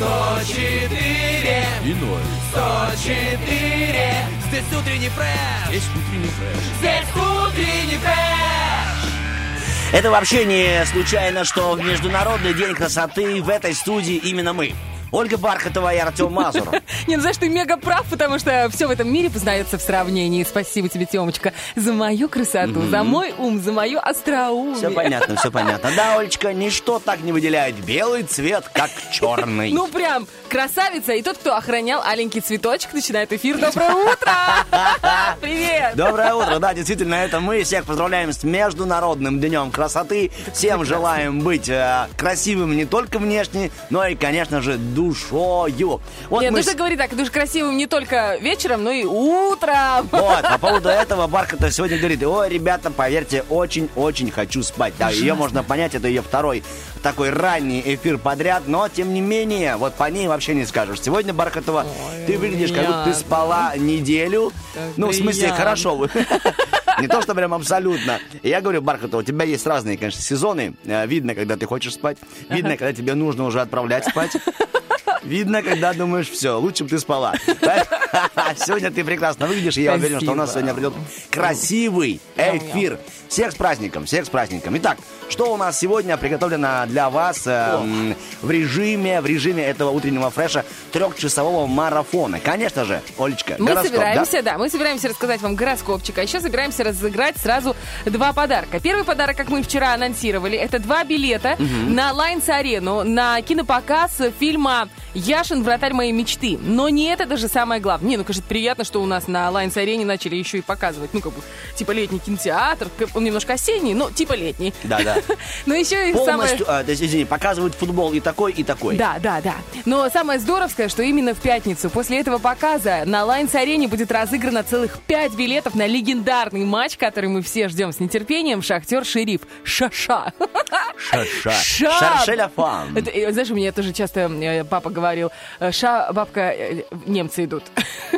104 И ноль. 104 Здесь утренний фреш Здесь утренний фреш. Здесь утренний фреш Это вообще не случайно, что в Международный день красоты в этой студии именно мы. Ольга Бархатова и Артем Мазур. Не, ну знаешь, ты мега прав, потому что все в этом мире познается в сравнении. Спасибо тебе, Темочка, за мою красоту, за мой ум, за мою остроумие. Все понятно, все понятно. Да, Олечка, ничто так не выделяет белый цвет, как черный. Ну прям красавица. И тот, кто охранял аленький цветочек, начинает эфир. Доброе утро! Привет! Доброе утро, да, действительно, это мы. Всех поздравляем с Международным днем красоты. Всем желаем быть э, красивым не только внешне, но и, конечно же, душою. Вот Нет, мы нужно говорить так, ты же красивым не только вечером, но и утром. Вот, по поводу этого Бархата сегодня говорит, ой, ребята, поверьте, очень-очень хочу спать. Да, ее можно понять, это ее второй такой ранний эфир подряд, но тем не менее, вот по ней вообще не скажешь. Сегодня, Бархатова, ты выглядишь, как будто ты спала неделю. Так ну, в смысле, хорошо. Не то, что прям абсолютно. Я говорю, Бархатова, у тебя есть разные, конечно, сезоны. Э, Видно, когда ты хочешь спать. Видно, когда тебе нужно уже отправлять спать. Видно, когда думаешь, все, лучше бы ты спала. Сегодня ты прекрасно выглядишь, и я уверен, что у нас сегодня придет красивый эфир. Всех с праздником, всех с праздником. Итак, что у нас сегодня приготовлено для вас э, в режиме, в режиме этого утреннего фреша трехчасового марафона? Конечно же, Олечка, Мы гороскоп, да? собираемся, да? мы собираемся рассказать вам гороскопчик, а еще собираемся разыграть сразу два подарка. Первый подарок, как мы вчера анонсировали, это два билета на Лайнс-арену на кинопоказ фильма «Яшин. Вратарь моей мечты». Но не это даже самое главное. Не, ну, конечно, приятно, что у нас на Лайнс-арене начали еще и показывать, ну, как бы, типа летний кинотеатр, он немножко осенний, но типа летний. Да, да. Но еще и самое... А, извини, показывают футбол и такой, и такой. Да, да, да. Но самое здоровское, что именно в пятницу после этого показа на Лайнс-арене будет разыграно целых пять билетов на легендарный матч, который мы все ждем с нетерпением. Шахтер-Шериф. Ша-ша. Ша-ша. Ша. Шаршеля фан. Это, э, знаешь, у меня тоже часто э, папа говорил, э, ша, бабка, э, немцы идут.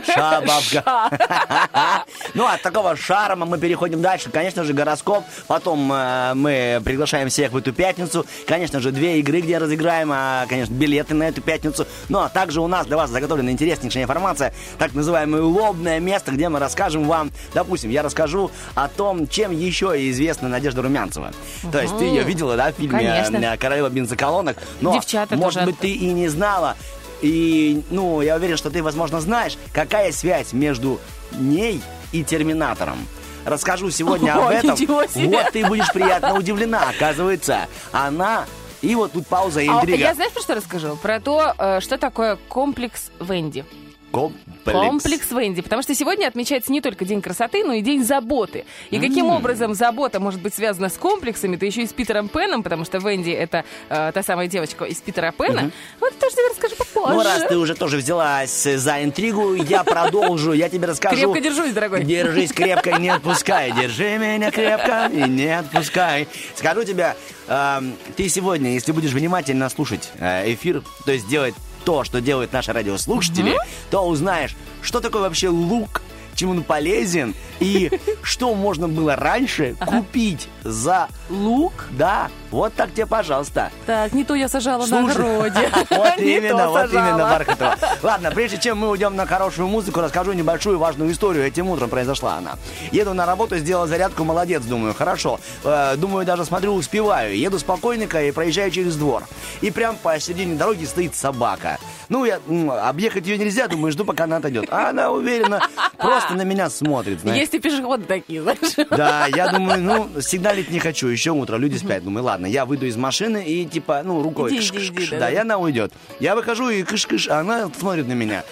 Ша, бабка. Ну, от такого шарма мы переходим дальше. Конечно же, гороскоп. Потом э, мы приглашаем всех в эту пятницу. Конечно же, две игры, где разыграем, а, конечно, билеты на эту пятницу. Ну, а также у нас для вас заготовлена интереснейшая информация, так называемое лобное место, где мы расскажем вам, допустим, я расскажу о том, чем еще известна Надежда Румянцева. То есть ты ее видела, да, в фильме Конечно. «Королева бензоколонок». Но, Девчата может тоже. быть, ты и не знала. И, ну, я уверен, что ты, возможно, знаешь, какая связь между ней и Терминатором. Расскажу сегодня об Ой, этом. Вот ты будешь приятно удивлена. Оказывается, она... И вот тут пауза и А интрига. я знаешь, про что расскажу? Про то, э, что такое комплекс Венди. Комплекс. Комплекс Венди. Потому что сегодня отмечается не только День красоты, но и День заботы. И каким образом забота может быть связана с комплексами, то еще и с Питером Пеном, потому что Венди это э, та самая девочка из Питера Пена. Вот тоже тебе расскажу попозже. Ну, раз ты уже тоже взялась за интригу, я продолжу, я тебе расскажу. Крепко держусь, дорогой. Держись крепко и не отпускай. Держи меня крепко и не отпускай. Скажу тебе, эм, ты сегодня, если будешь внимательно слушать э, эфир, то есть делать то, что делают наши радиослушатели, то узнаешь, что такое вообще лук, чем он полезен и что можно было раньше купить за лук. Да, вот так тебе, пожалуйста. Так, не то я сажала на Слушай, огороде. Вот именно, вот именно, Бархатова. Ладно, прежде чем мы уйдем на хорошую музыку, расскажу небольшую важную историю. Этим утром произошла она. Еду на работу, сделал зарядку, молодец, думаю, хорошо. Э, думаю, даже смотрю, успеваю. Еду спокойненько и проезжаю через двор. И прям посередине дороги стоит собака. Ну, я объехать ее нельзя, думаю, жду, пока она отойдет. А она уверенно просто на меня смотрит, знаешь. Есть и пешеходы такие, знаешь. Да, я думаю, ну, сигналить не хочу, еще утро, люди спят. Думаю, ладно, я выйду из машины и, типа, ну, рукой Иди, кыш, иди, кыш, иди, кыш. да, Да, и она уйдет. Я выхожу и кыш-кыш, а она смотрит на меня.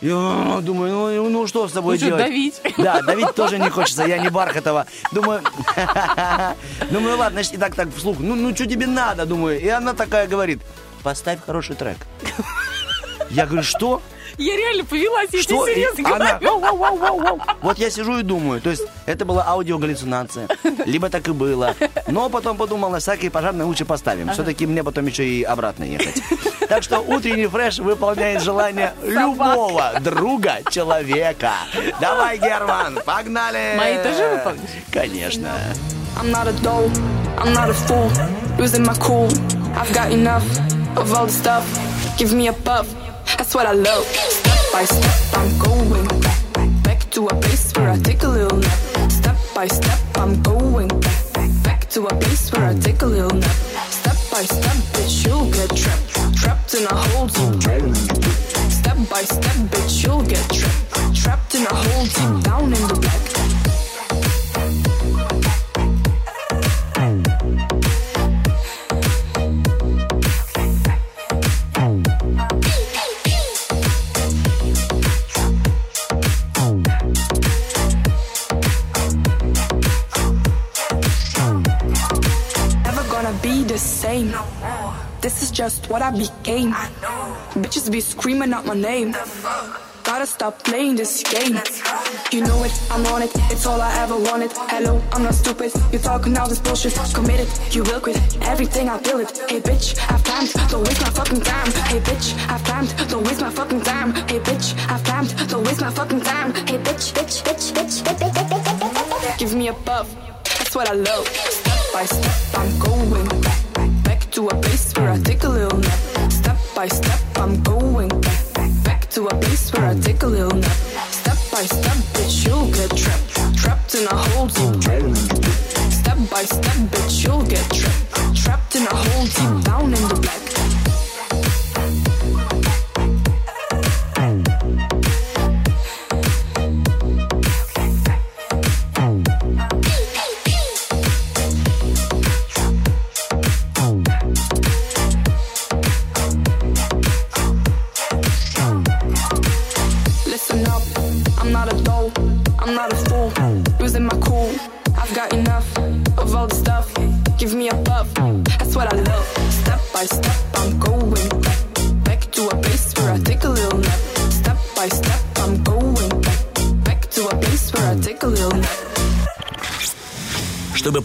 Я думаю, ну, ну что с тобой Ну что, делать? давить? Да, давить тоже не хочется, я не Бархатова. Думаю, думаю, ладно, значит, и так, так, вслух, ну, ну, что тебе надо, думаю. И она такая говорит, поставь хороший трек. Я говорю, что? Я реально повелась, я Что? тебе И серьезно она, говорю. Вот я сижу и думаю, то есть это была аудиогаллюцинация, либо так и было. Но потом подумал, на всякий пожарный лучше поставим. Все-таки мне потом еще и обратно ехать. Так что утренний фреш выполняет желание любого друга человека. Давай, Герман, погнали! Мои тоже выполнишь? Конечно. I'm not a doll, I'm not a fool, losing my cool. I've got enough of all the stuff. Give me a puff, that's what I love. Step by step, I'm going back, back to a place where I take a little nap. Step by step, I'm going back, back to a place where I take a little nap. Step by step, bitch, you'll get trapped, trapped in a hole deep down. Step by step, bitch, you'll get trapped, trapped in a hole deep down in the black. Gonna be the same. This is just what I became. Bitches be screaming out my name. Gotta stop playing this game. You know it, I'm on it. It's all I ever wanted. Hello, I'm not stupid. You talking all this bullshit. Committed, you will quit everything. I feel it. Hey bitch, I've planned. Don't waste my fucking time. Hey bitch, I've planned. Don't waste my fucking time. Hey bitch, I've planned. Don't waste my fucking time. Hey bitch, bitch, bitch, bitch, bitch, bitch, bitch, bitch, bitch. Give me a puff. That's what I love. Step by step, I'm going to a place where I take a little nap. Step by step, I'm going back, back back to a place where I take a little nap. Step by step, bitch, you'll get trapped, trapped in a hole deep down. Oh, step by step, bitch, you'll get trapped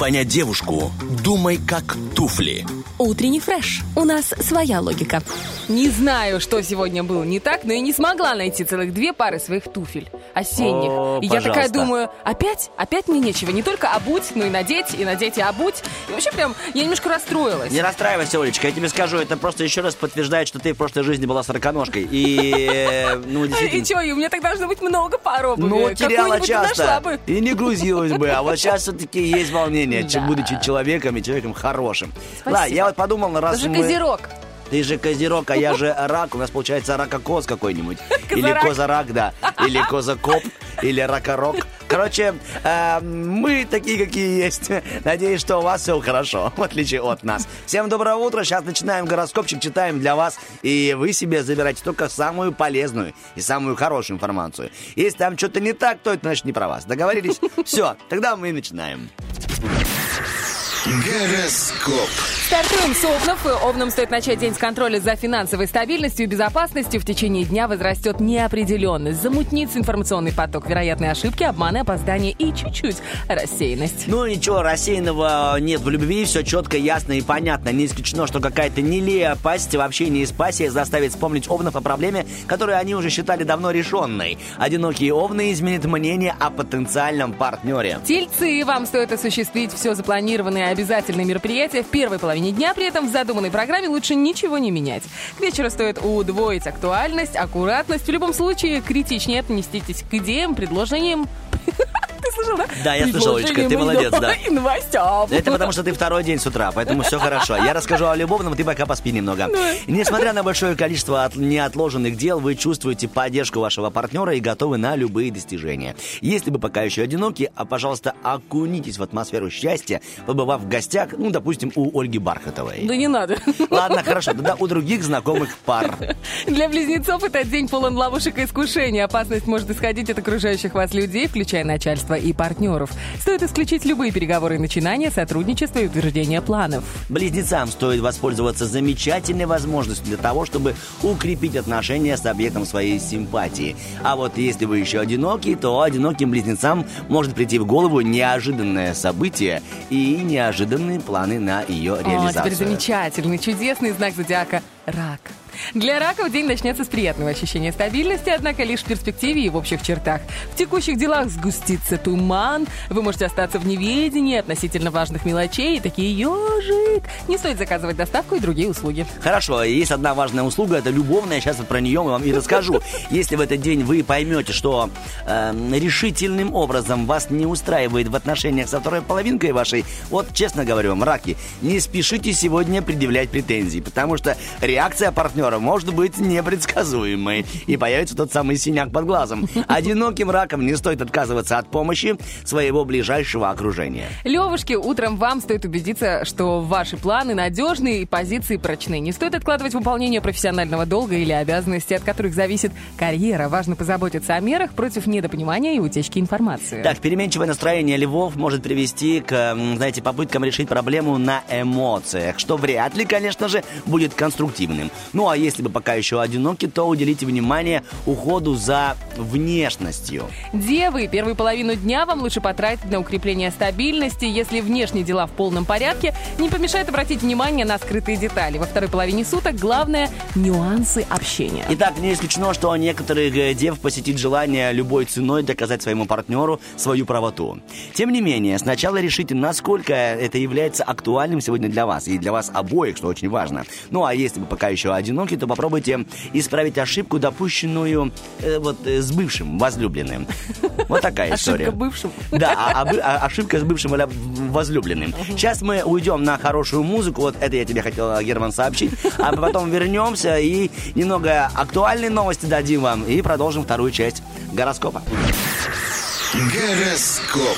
понять девушку, думай как туфли. Утренний фреш. У нас своя логика. Не знаю, что сегодня было не так, но я не смогла найти целых две пары своих туфель осенних. О, и я такая думаю, опять? Опять мне нечего. Не только обуть, но и надеть, и надеть, и обуть. И вообще прям, я немножко расстроилась. Не расстраивайся, Олечка, я тебе скажу, это просто еще раз подтверждает, что ты в прошлой жизни была сороконожкой. И, э, ну, И действительно... что, и у меня так должно быть много пар обуви. Ну, теряла часто. бы. И не грузилась бы. А вот сейчас все-таки есть волнение, чем Да. будучи человеком и человеком хорошим. Ладно, я вот подумал, раз Даже мы... козерог. Ты же козерог, а я же рак. У нас получается ракокоз какой-нибудь. Или Козарак. да. Или козакоп. Или ракорок. Короче, э, мы такие, какие есть. Надеюсь, что у вас все хорошо, в отличие от нас. Всем доброе утро. Сейчас начинаем гороскопчик, читаем для вас. И вы себе забирайте только самую полезную и самую хорошую информацию. Если там что-то не так, то это значит не про вас. Договорились? Все, тогда мы начинаем. Гороскоп. Стартуем с Овнов. Овнам стоит начать день с контроля за финансовой стабильностью и безопасностью. В течение дня возрастет неопределенность. Замутнится информационный поток. Вероятные ошибки, обманы, опоздания и чуть-чуть рассеянность. Ну ничего, рассеянного нет в любви, все четко, ясно и понятно. Не исключено, что какая-то нелепость в общении с пассией заставит вспомнить овнов о проблеме, которую они уже считали давно решенной. Одинокие овны изменят мнение о потенциальном партнере. Тельцы, вам стоит осуществить все запланированные обязательные мероприятия в первой половине дня, при этом в задуманной программе лучше ничего не менять. К вечеру стоит удвоить актуальность, аккуратность. В любом случае, критичнее отнеститесь к идеям, предложениям. Ты слышал, да? Да, я слышал, Олечка, ты молодец, да. Это потому, что ты второй день с утра, поэтому все хорошо. Я расскажу о любовном, ты пока поспи немного. Несмотря на большое количество от- неотложенных дел, вы чувствуете поддержку вашего партнера и готовы на любые достижения. Если вы пока еще одиноки, а, пожалуйста, окунитесь в атмосферу счастья, побывав в гостях, ну, допустим, у Ольги Бархатовой. Да не надо. Ладно, хорошо, тогда у других знакомых пар. Для близнецов этот день полон ловушек и искушений. Опасность может исходить от окружающих вас людей, включая начальство. Партнерства и партнеров. Стоит исключить любые переговоры и начинания, сотрудничества и утверждения планов. Близнецам стоит воспользоваться замечательной возможностью для того, чтобы укрепить отношения с объектом своей симпатии. А вот если вы еще одиноки, то одиноким близнецам может прийти в голову неожиданное событие и неожиданные планы на ее О, реализацию. теперь замечательный, чудесный знак зодиака – рак. Для раков день начнется с приятного ощущения стабильности, однако лишь в перспективе и в общих чертах. В текущих делах сгустится туман, вы можете остаться в неведении относительно важных мелочей, и такие ежик. Не стоит заказывать доставку и другие услуги. Хорошо, есть одна важная услуга, это любовная, сейчас вот про нее мы вам и расскажу. Если в этот день вы поймете, что э, решительным образом вас не устраивает в отношениях со второй половинкой вашей, вот честно говорю вам, раки, не спешите сегодня предъявлять претензии, потому что реакция партнера может быть непредсказуемой, и появится тот самый синяк под глазом. Одиноким раком не стоит отказываться от помощи своего ближайшего окружения. Левушки, утром вам стоит убедиться, что ваши планы надежные и позиции прочны. Не стоит откладывать выполнение профессионального долга или обязанностей, от которых зависит карьера. Важно позаботиться о мерах против недопонимания и утечки информации. Так, переменчивое настроение львов может привести к, знаете, попыткам решить проблему на эмоциях, что вряд ли, конечно же, будет конструктивным. Ну а если вы пока еще одиноки, то уделите внимание уходу за внешностью. Девы, первую половину дня вам лучше потратить на укрепление стабильности. Если внешние дела в полном порядке, не помешает обратить внимание на скрытые детали. Во второй половине суток главное – нюансы общения. Итак, не исключено, что некоторых э, дев посетит желание любой ценой доказать своему партнеру свою правоту. Тем не менее, сначала решите, насколько это является актуальным сегодня для вас, и для вас обоих, что очень важно. Ну, а если вы пока еще одиноки, то попробуйте исправить ошибку, допущенную э, вот э, с бывшим возлюбленным. Вот такая история. Ошибка бывшим. Да, а- а а- ошибка с бывшим или возлюбленным. Сейчас мы уйдем на хорошую музыку, вот это я тебе хотел, Герман, сообщить, а потом вернемся и немного актуальной новости дадим вам и продолжим вторую часть гороскопа. Гороскоп.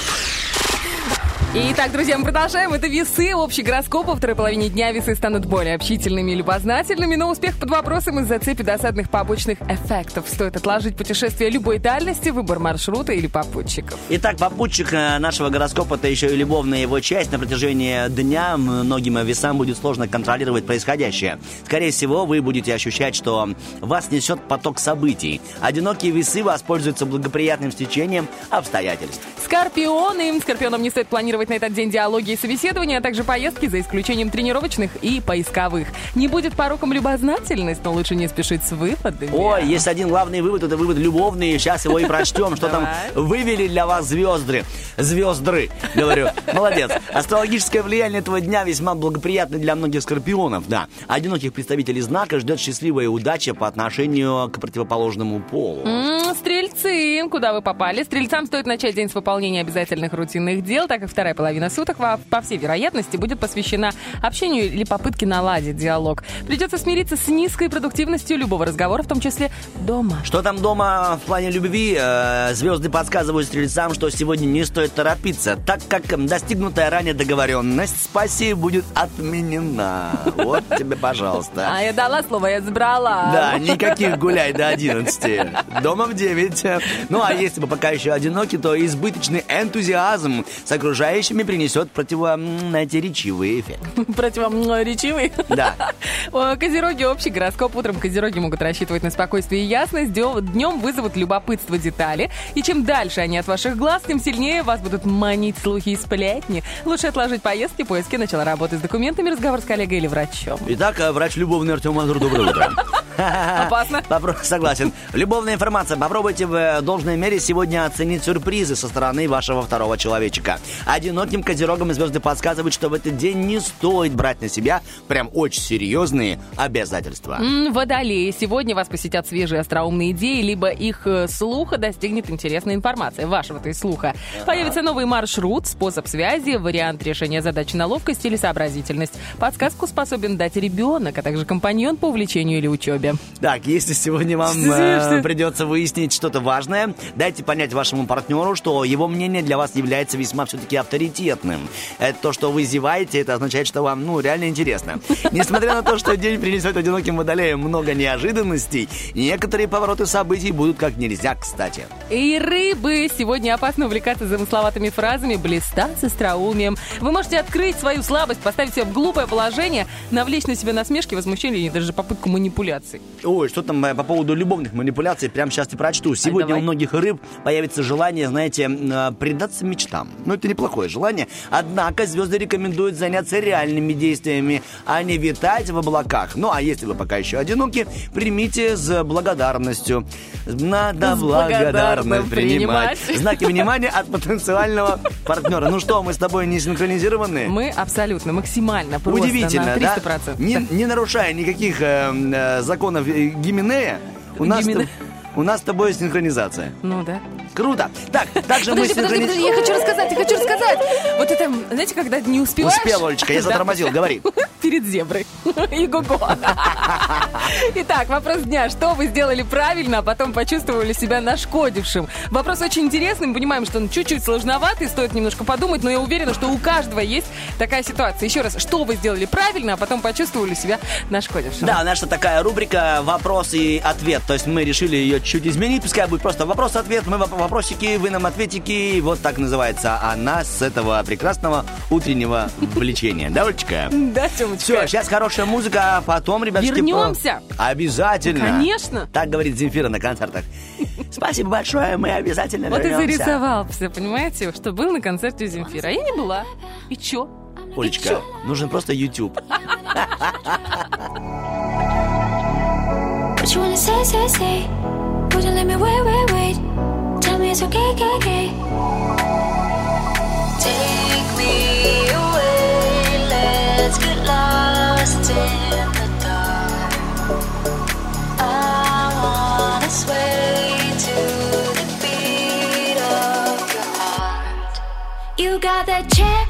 Итак, друзья, мы продолжаем. Это весы. Общий гороскоп. Во второй половине дня весы станут более общительными и любознательными, но успех под вопросом из-за цепи досадных побочных эффектов. Стоит отложить путешествие любой дальности, выбор маршрута или попутчиков. Итак, попутчик э, нашего гороскопа это еще и любовная его часть. На протяжении дня многим весам будет сложно контролировать происходящее. Скорее всего, вы будете ощущать, что вас несет поток событий. Одинокие весы воспользуются благоприятным стечением обстоятельств. Скорпионы. Скорпионам не стоит планировать на этот день диалоги и собеседования, а также поездки, за исключением тренировочных и поисковых. Не будет пороком любознательность, но лучше не спешить с выводами. Ой, есть один главный вывод, это вывод любовный. Сейчас его и прочтем, что там вывели для вас звезды. Звездры, говорю. Молодец. Астрологическое влияние этого дня весьма благоприятно для многих скорпионов, да. Одиноких представителей знака ждет счастливая удача по отношению к противоположному полу. Стрельцы, куда вы попали? Стрельцам стоит начать день с выполнения обязательных рутинных дел, так как вторая половина суток, по всей вероятности, будет посвящена общению или попытке наладить диалог. Придется смириться с низкой продуктивностью любого разговора, в том числе дома. Что там дома в плане любви? Э, звезды подсказывают стрельцам, что сегодня не стоит торопиться, так как достигнутая ранее договоренность спаси будет отменена. Вот тебе, пожалуйста. А я дала слово, я забрала. Да, никаких гуляй до 11. Дома в 9. Ну, а если вы пока еще одиноки, то избыточный энтузиазм с окружающими принесет противо, м, знаете, речивый эффект. Противоречивый. Да. Козероги, общий гороскоп. Утром козероги могут рассчитывать на спокойствие и ясность. Днем вызовут любопытство детали. И чем дальше они от ваших глаз, тем сильнее вас будут манить слухи и сплетни. Лучше отложить поездки, поиски, начала работы с документами, разговор с коллегой или врачом. Итак, э, врач любовный Артем Мазур, доброе утро. Опасно. Попро- Согласен. Любовная информация. Попробуйте в э, должной мере сегодня оценить сюрпризы со стороны вашего второго человечка. Одиноким козерогам звезды подсказывают, что в этот день не стоит брать на себя прям очень серьезные обязательства. М, Водолеи. Сегодня вас посетят свежие остроумные идеи, либо их э, слуха достигнет интересная информация, вашего-то и слуха. Появится новый маршрут, способ связи, вариант решения задачи на ловкость или сообразительность. Подсказку способен дать ребенок, а также компаньон по увлечению или учебе. Так, если сегодня вам э, придется выяснить что-то важное, дайте понять вашему партнеру, что его мнение для вас является весьма все-таки авторитетным. Это то, что вы зеваете, это означает, что вам, ну, реально интересно. Несмотря на то, что день принесет одиноким водолеям много неожиданностей, некоторые повороты событий будут как нельзя кстати. И рыбы! Сегодня опасно увлекаться замысловатыми фразами, блистать остроумием. Вы можете открыть свою слабость, поставить себя в глупое положение, навлечь на себя насмешки, возмущение и даже попытку манипуляций. Ой, что там э, по поводу любовных манипуляций, прямо сейчас и прочту. Сегодня давай. у многих рыб появится желание, знаете, э, предаться мечтам. Ну, это неплохое желание. Однако звезды рекомендуют заняться реальными действиями, а не витать в облаках. Ну, а если вы пока еще одиноки, примите с благодарностью. Надо С принимать. принимать. Знаки внимания от потенциального партнера. Ну что, мы с тобой не синхронизированы? Мы абсолютно, максимально, просто Удивительно, на да? 300%. Не, Так. не нарушая никаких э, э, законов э, Гименея, у нас, Гименея. У нас с тобой синхронизация. Ну да. Круто. Так, также мы Подожди, я хочу рассказать, я хочу рассказать. Вот это, знаете, когда не успеваешь... Успел, Олечка, я затормозил, говори. Перед зеброй. И го Итак, вопрос дня. Что вы сделали правильно, а потом почувствовали себя нашкодившим? Вопрос очень интересный. Мы понимаем, что он чуть-чуть сложноватый, стоит немножко подумать, но я уверена, что у каждого есть такая ситуация. Еще раз, что вы сделали правильно, а потом почувствовали себя нашкодившим? Да, наша такая рубрика «Вопрос и ответ». То есть мы решили ее чуть изменить. Пускай будет просто вопрос-ответ. Мы воп- вопросики, вы нам ответики. Вот так называется она с этого прекрасного утреннего влечения. Да, Олечка? Да, Тёмочка? Все, сейчас хорошая музыка, а потом, ребятки... Вернемся. по- Обязательно. Конечно. Так говорит Земфира на концертах. Спасибо большое, мы обязательно Вот и вернемся. зарисовал все, понимаете, что был на концерте Земфира. А я не была. И чё? Олечка, нужен просто YouTube. What you wanna say, say, say? Would you let me wait, wait, wait? Tell me it's okay, okay, okay. Take me away, let's get lost in the dark. I wanna sway to the beat of your heart. You got that cherry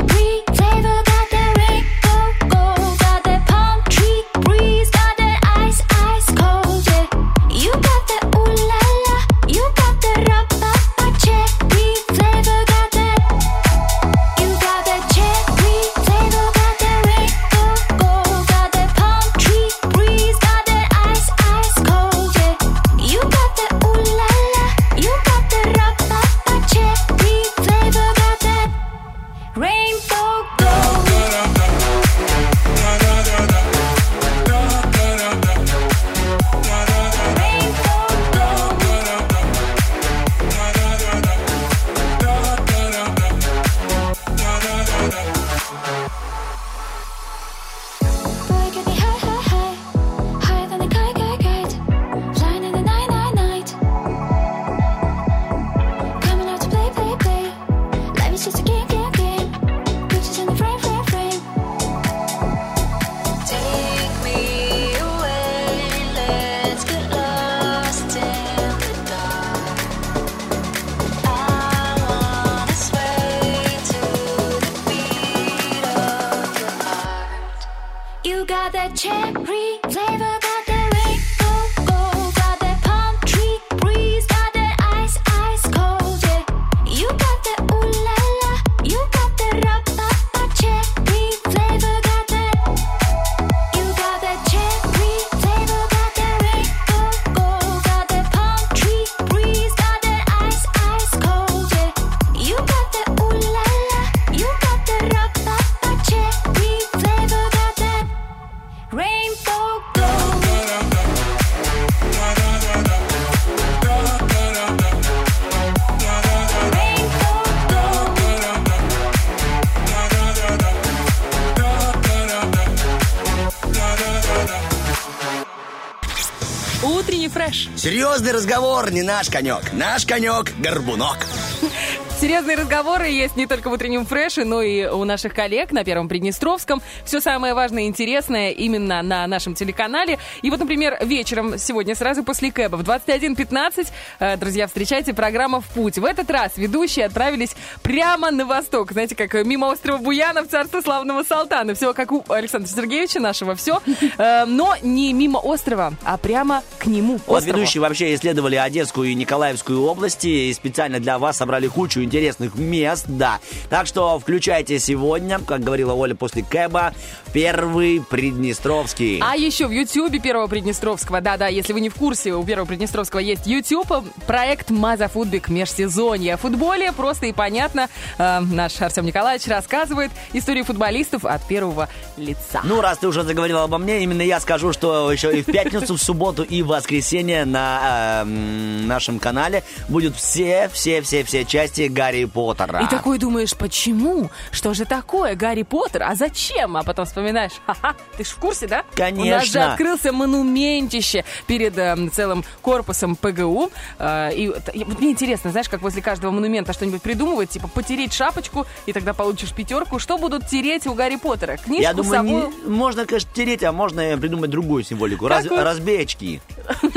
Утренний фреш. Серьезный разговор, не наш конек. Наш конек – горбунок. Серьезные разговоры есть не только в утреннем фреше, но и у наших коллег на Первом Приднестровском. Все самое важное и интересное именно на нашем телеканале. И вот, например, вечером сегодня, сразу после Кэба, в 21.15, э, друзья, встречайте программа «В путь». В этот раз ведущие отправились прямо на восток. Знаете, как мимо острова Буяна в царство славного Салтана. Все как у Александра Сергеевича нашего, все. Но не мимо острова, а прямо к нему. Вот ведущие вообще исследовали Одесскую и Николаевскую области и специально для вас собрали кучу интересных мест, да. Так что включайте сегодня, как говорила Оля после Кэба, первый Приднестровский. А еще в Ютьюбе Первого Приднестровского, да-да, если вы не в курсе, у Первого Приднестровского есть Ютьюб, проект Маза Футбик межсезонье. О футболе просто и понятно. Э, наш Артем Николаевич рассказывает историю футболистов от первого лица. Ну, раз ты уже заговорил обо мне, именно я скажу, что еще и в пятницу, в субботу и в воскресенье на эм, нашем канале будут все, все, все, все части Гарри Поттера. И такой думаешь, почему? Что же такое Гарри Поттер? А зачем? А потом вспоминаешь, ха-ха, ты ж в курсе, да? У нас же Конечно. открылся монументище перед эм, целым корпусом ПГУ. Э, и, вот мне интересно, знаешь, как возле каждого монумента что-нибудь придумывать, типа потереть шапочку, и тогда получишь пятерку. Что будут тереть у Гарри Поттера? Книжку Я думаю, сову? не- можно, конечно, тереть, а можно придумать другую символику. Раз- разбей очки.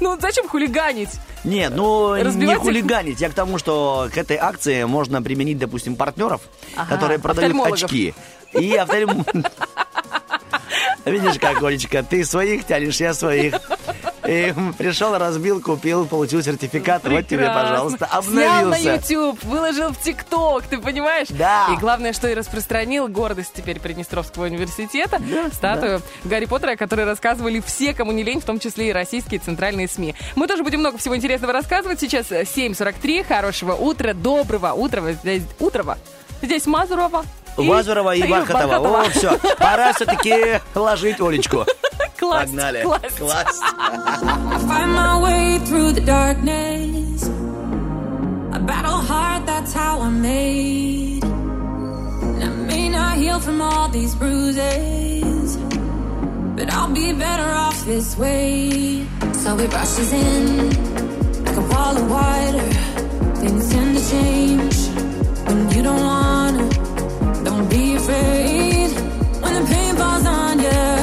Ну зачем хулиганить? Нет, ну не хулиганить. Я к тому, что к этой акции можно применить, допустим, партнеров, Ага, которые продают очки. И. Видишь, как, Олечка, ты своих тянешь, я своих. И пришел, разбил, купил, получил сертификат. Вот тебе, Прекрасно. пожалуйста, Снял на обновился. YouTube, выложил в ТикТок, ты понимаешь? Да. И главное, что и распространил гордость теперь Приднестровского университета, статую Гарри Поттера, о которой рассказывали все, кому не лень, в том числе и российские центральные СМИ. Мы тоже будем много всего интересного рассказывать. Сейчас 7.43. Хорошего утра, доброго утра. Здесь утрова. Здесь Мазурова. и- Вазурова и Бархатова. Бархатова. О, все, пора все-таки ложить Олечку. Класть, Погнали. класть. Класть. I find my way through the darkness. I battle hard, that's how I'm made. And I may not heal from all these bruises, but I'll be better off this way. So it rushes in like a wall of water. Things tend to change when you don't wanna. Don't be afraid when the pain falls on you.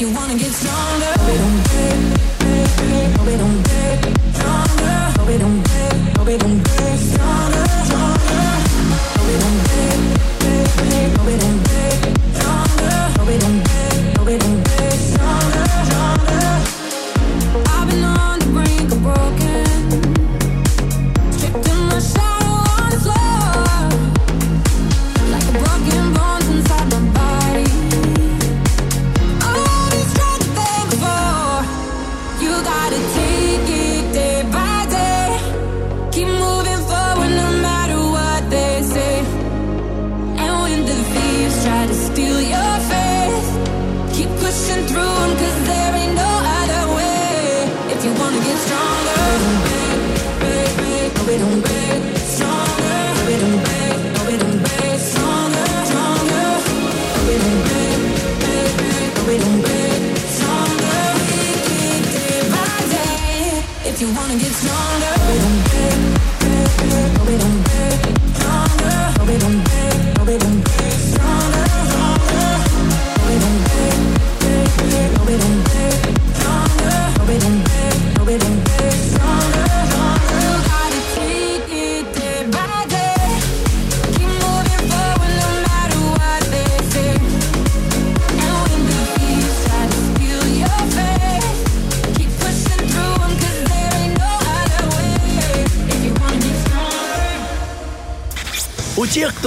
you wanna get stronger,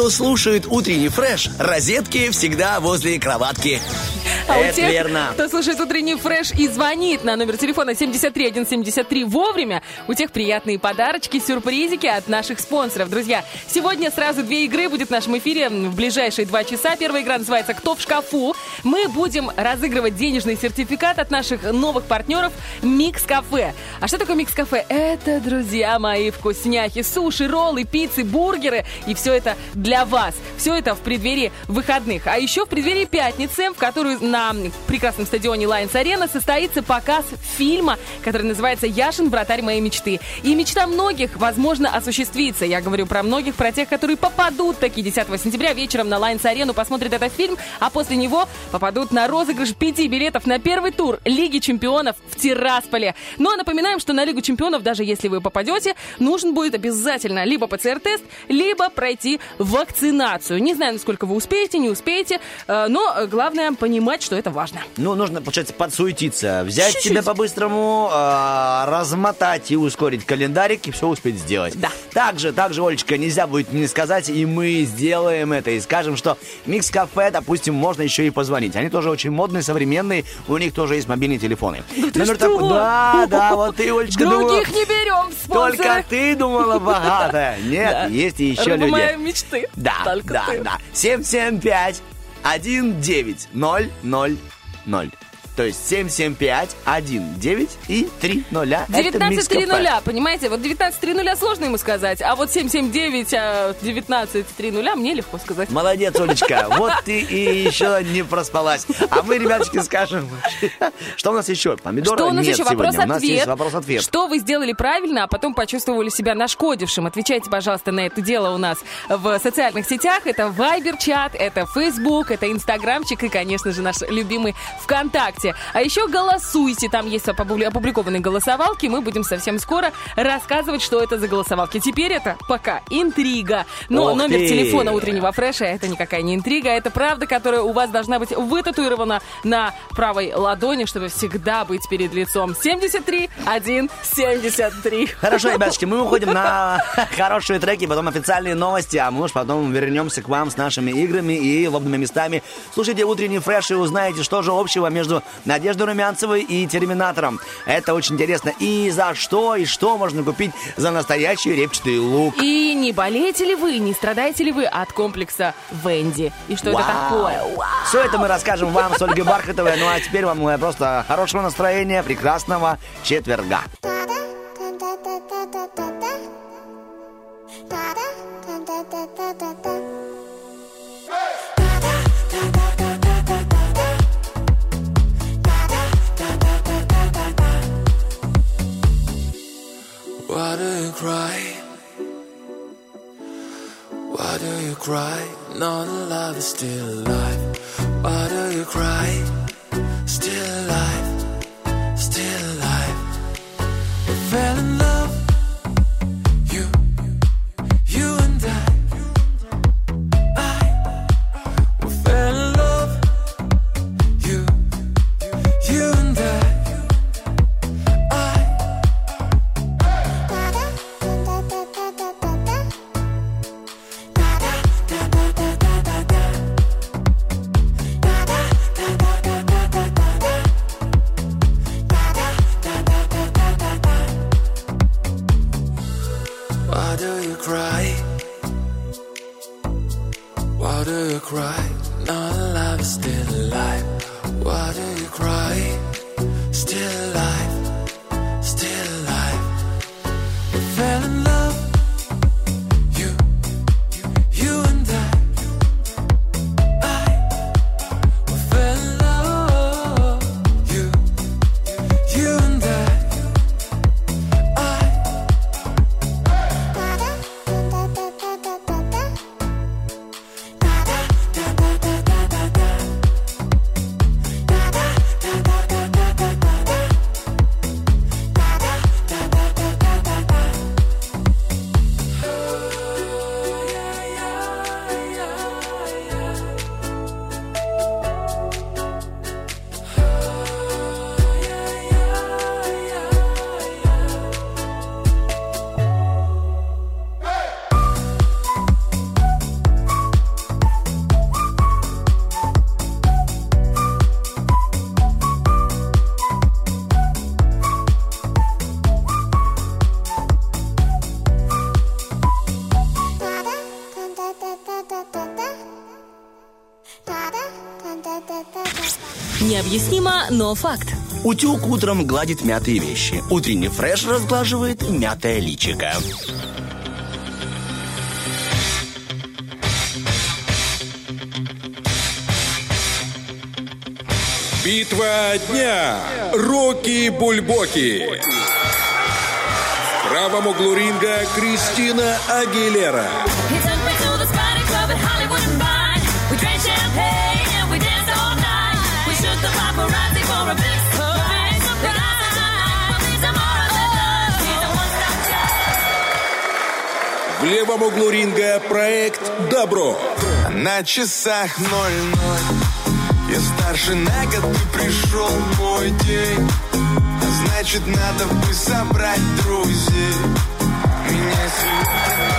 кто слушает утренний фреш, розетки всегда возле кроватки. А у Это тех, верно. кто слушает утренний фреш и звонит на номер телефона 73173 вовремя, у тех приятные подарочки, сюрпризики от наших спонсоров. Друзья, сегодня сразу две игры будет в нашем эфире в ближайшие два часа. Первая игра называется «Кто в шкафу?». Мы будем разыгрывать денежный сертификат от наших новых партнеров «Микс Кафе». А что такое «Микс Кафе»? Это, друзья мои, вкусняхи, суши, роллы, пиццы, бургеры. И все это для вас. Все это в преддверии выходных. А еще в преддверии пятницы, в которую на прекрасном стадионе Лайнс Арена состоится показ фильма, который называется «Яшин. Вратарь моей мечты». И мечта многих, возможно, осуществится. Я говорю про многих, про тех, которые попадут таки 10 сентября вечером на Лайнс Арену, посмотрят этот фильм, а после него попадут на розыгрыш пяти билетов на первый тур Лиги Чемпионов в Тирасполе. Ну а напоминаем, что на Лигу Чемпионов, даже если вы попадете, нужен будет обязательно либо ПЦР-тест, либо пройти вакцинацию. Не знаю, насколько вы успеете, не успеете, э, но главное понимать, что это важно. Ну, нужно, получается, подсуетиться. Взять Чуть-чуть. себя по-быстрому, э, размотать и ускорить календарик, и все успеть сделать. Да. Также, также, Олечка, нельзя будет не сказать, и мы сделаем это, и скажем, что Микс Кафе, допустим, можно еще и позвонить. Они тоже очень модные, современные, у них тоже есть мобильные телефоны. ты Номер такой- Да, да, вот ты, Олечка, думала, Других не берем спонсоры. Только ты думала богатая. Нет, Да. есть еще Рыба люди. моей мечты. Да, Только да, ты. да. 775 19000. То есть 775 19 и 3 нуля. Это Микс Кафе. 19.30, понимаете? Вот 19.30 сложно ему сказать, а вот 779, а 19.30 мне легко сказать. Молодец, Олечка. Вот ты и еще не проспалась. А мы, ребяточки, скажем, что у нас еще? Помидора Что у нас нет еще? Вопрос-ответ. У нас есть вопрос-ответ. Что вы сделали правильно, а потом почувствовали себя нашкодившим? Отвечайте, пожалуйста, на это дело у нас в социальных сетях. Это Вайбер-чат, это Facebook, это Инстаграмчик и, конечно же, наш любимый ВКонтакте. А еще голосуйте. Там есть опубли- опубликованные голосовалки. Мы будем совсем скоро рассказывать, что это за голосовалки. Теперь это пока интрига. Но Ох номер ты. телефона утреннего фреша это никакая не интрига, это правда, которая у вас должна быть вытатуирована на правой ладони, чтобы всегда быть перед лицом. 73 1 73. Хорошо, ребяточки, мы уходим на хорошие треки, потом официальные новости, а мы уж потом вернемся к вам с нашими играми и лобными местами. Слушайте утренний фреш и узнаете, что же общего между Надеждой Румянцевой и Терминатором. Это очень интересно. И за что, и что можно купить за настоящий репчатый лук. И не болеете ли вы, не страдаете ли вы от комплекса Венди? И что это такое? Все это мы расскажем вам с Ольгой Бархатовой. Ну а теперь вам э, просто хорошего настроения, прекрасного четверга. Why do you cry? Why do you cry? The love is still alive. Why do you cry? Still alive, still alive. Но факт. Утюг утром гладит мятые вещи. Утренний фреш разглаживает мятое личико. Битва дня. Рокки Бульбоки. В правом углу ринга Кристина Агилера. Левом углу ринга проект Добро. На часах ноль-ноль Я старше на год, и пришел мой день Значит, надо бы собрать друзей Меня сегодня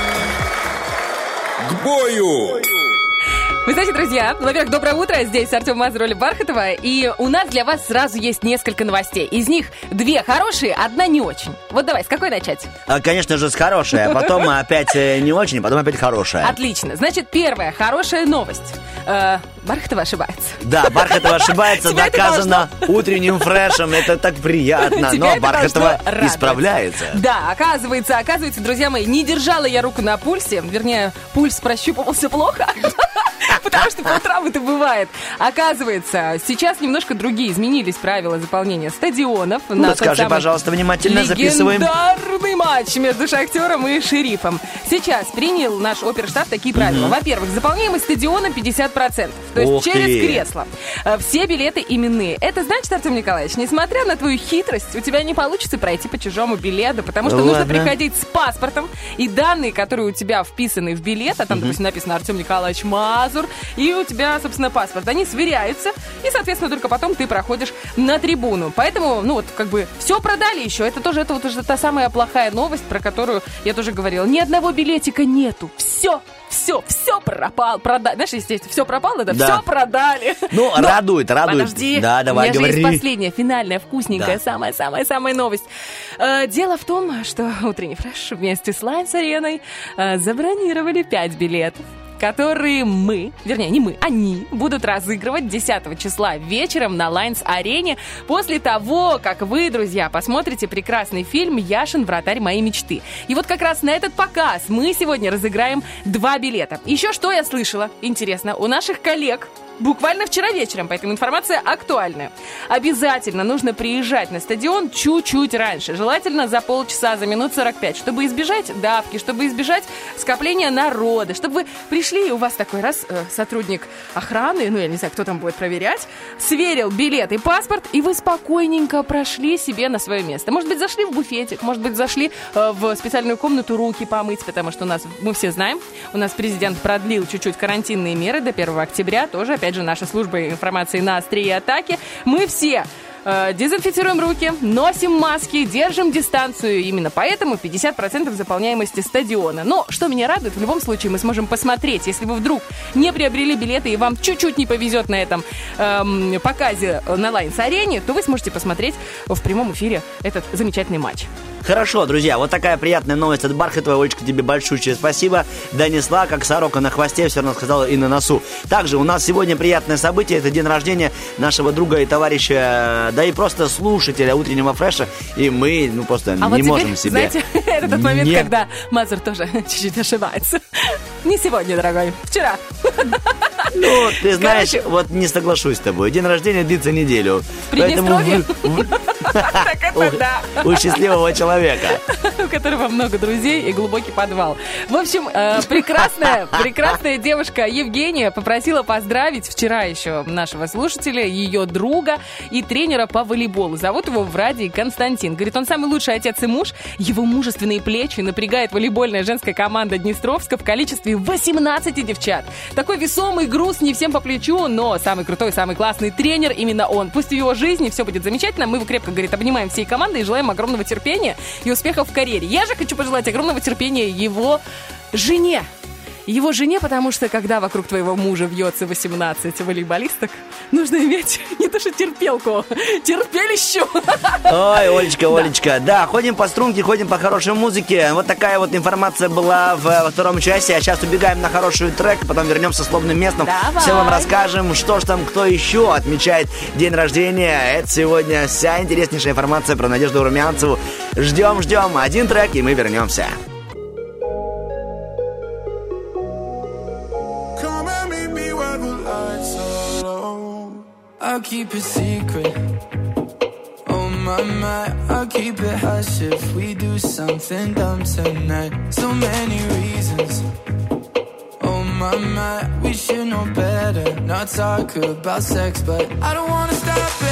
К бою! Вы знаете, друзья, во-первых, доброе утро. Здесь Артем Мазур, Оля Бархатова. И у нас для вас сразу есть несколько новостей. Из них две хорошие, одна не очень. Вот давай, с какой начать? А, Конечно же, с хорошей, а потом опять э, не очень, а потом опять хорошая. Отлично. Значит, первая хорошая новость. Э, Бархатова ошибается. Да, Бархатова ошибается, Тебя доказано утренним фрешем, это так приятно, Тебя но Бархатова исправляется. Да, оказывается, оказывается, друзья мои, не держала я руку на пульсе, вернее, пульс прощупывался плохо, потому что по утрам это бывает. Оказывается, сейчас немножко другие изменились правила заполнения стадионов. на Ну, тот скажи, пожалуйста, внимательно записываем. Легендарный матч между Шахтером и Шерифом. Сейчас принял наш оперштаб такие правила. Во-первых, заполняемость стадиона 50%. То есть Ух через ты. кресло. Э, Все билеты именные. Это значит, Артем Николаевич, несмотря на твою хитрость, у тебя не получится пройти по чужому билету, потому что нужно Ладно. приходить с паспортом и данные, которые у тебя вписаны в билет, а там, допустим, написано Артем Николаевич Мазур, и у тебя, собственно, паспорт. Они сверяются, и, соответственно, только потом ты проходишь на трибуну. Поэтому, ну вот, как бы, все продали еще. Это тоже, это вот уже та самая плохая новость, про которую я тоже говорила. Ни одного билетика нету. Все, все, все пропало. Прода... Знаешь, естественно, все пропало, да, Да. все продали. Ну, Но- радует, радует. Подожди, Да, давай, у меня же говори. есть последняя, финальная, вкусненькая, Да. самая-самая-самая новость. Э, дело в том, что утренний фреш вместе с Лайнс Ареной э, забронировали 5 билетов которые мы, вернее, не мы, они будут разыгрывать 10 числа вечером на Лайнс Арене после того, как вы, друзья, посмотрите прекрасный фильм «Яшин. Вратарь моей мечты». И вот как раз на этот показ мы сегодня разыграем два билета. Еще что я слышала, интересно, у наших коллег буквально вчера вечером, поэтому информация актуальная. Обязательно нужно приезжать на стадион чуть-чуть раньше, желательно за полчаса, за минут 45, чтобы избежать давки, чтобы избежать скопления народа, чтобы вы пришли, и у вас такой раз э, сотрудник охраны, ну я не знаю, кто там будет проверять, сверил билет и паспорт, и вы спокойненько прошли себе на свое место. Может быть, зашли в буфетик, может быть, зашли э, в специальную комнату руки помыть, потому что у нас, мы все знаем, у нас президент продлил чуть-чуть карантинные меры до 1 октября, тоже, опять же, наша служба информации на острие атаки. Мы все э, дезинфицируем руки, носим маски, держим дистанцию. Именно поэтому 50% заполняемости стадиона. Но что меня радует, в любом случае мы сможем посмотреть, если вы вдруг не приобрели билеты и вам чуть-чуть не повезет на этом эм, показе на Лайнс-арене, то вы сможете посмотреть в прямом эфире этот замечательный матч. Хорошо, друзья, вот такая приятная новость от Бархатова. Олечка, тебе большущее спасибо. Донесла, как сорока на хвосте, все равно сказала и на носу. Также у нас сегодня приятное событие. Это день рождения нашего друга и товарища, да и просто слушателя утреннего фреша. И мы, ну, просто А не вот теперь, можем себе... знаете, это тот момент, не- когда Мазур тоже чуть-чуть ошибается. Не сегодня, дорогой, вчера. Ну, ты знаешь, Короче. вот не соглашусь с тобой. День рождения длится неделю. Приднестровье? в- в- Так это да. у счастливого человека. у которого много друзей и глубокий подвал. В общем, э, прекрасная, прекрасная девушка Евгения попросила поздравить вчера еще нашего слушателя, ее друга и тренера по волейболу. Зовут его Врадий Константин. Говорит, он самый лучший отец и муж. Его мужественные плечи напрягает волейбольная женская команда Днестровска в количестве 18 девчат. Такой весомый груз не всем по плечу, но самый крутой, самый классный тренер именно он. Пусть в его жизни все будет замечательно. Мы его крепко, говорит, обнимаем всей командой и желаем огромного терпения и успехов в карьере. Я же хочу пожелать огромного терпения его жене. Его жене, потому что когда вокруг твоего мужа вьется 18 волейболисток, нужно иметь не то что терпелку, терпелищу. Ой, Олечка, Олечка, да, ходим по струнке, ходим по хорошей музыке. Вот такая вот информация была в, во втором часе, а сейчас убегаем на хороший трек, потом вернемся с лобным местом. Давай. Все вам расскажем, что ж там, кто еще отмечает день рождения. Это сегодня вся интереснейшая информация про Надежду Румянцеву. Ждем, ждем, один трек, и мы вернемся. I'll keep it secret. Oh my my, I'll keep it hush if we do something dumb tonight. So many reasons. Oh my my, we should know better. Not talk about sex, but I don't wanna stop it.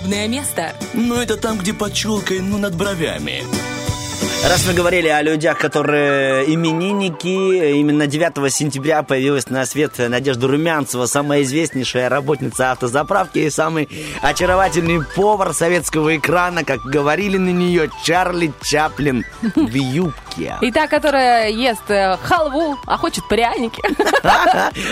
Лобное место. Ну, это там, где под челкой, ну, над бровями. Раз мы говорили о людях, которые именинники, именно 9 сентября появилась на свет Надежда Румянцева, самая известнейшая работница автозаправки и самый очаровательный повар советского экрана, как говорили на нее Чарли Чаплин в юбке. И та, которая ест э, халву, а хочет пряники.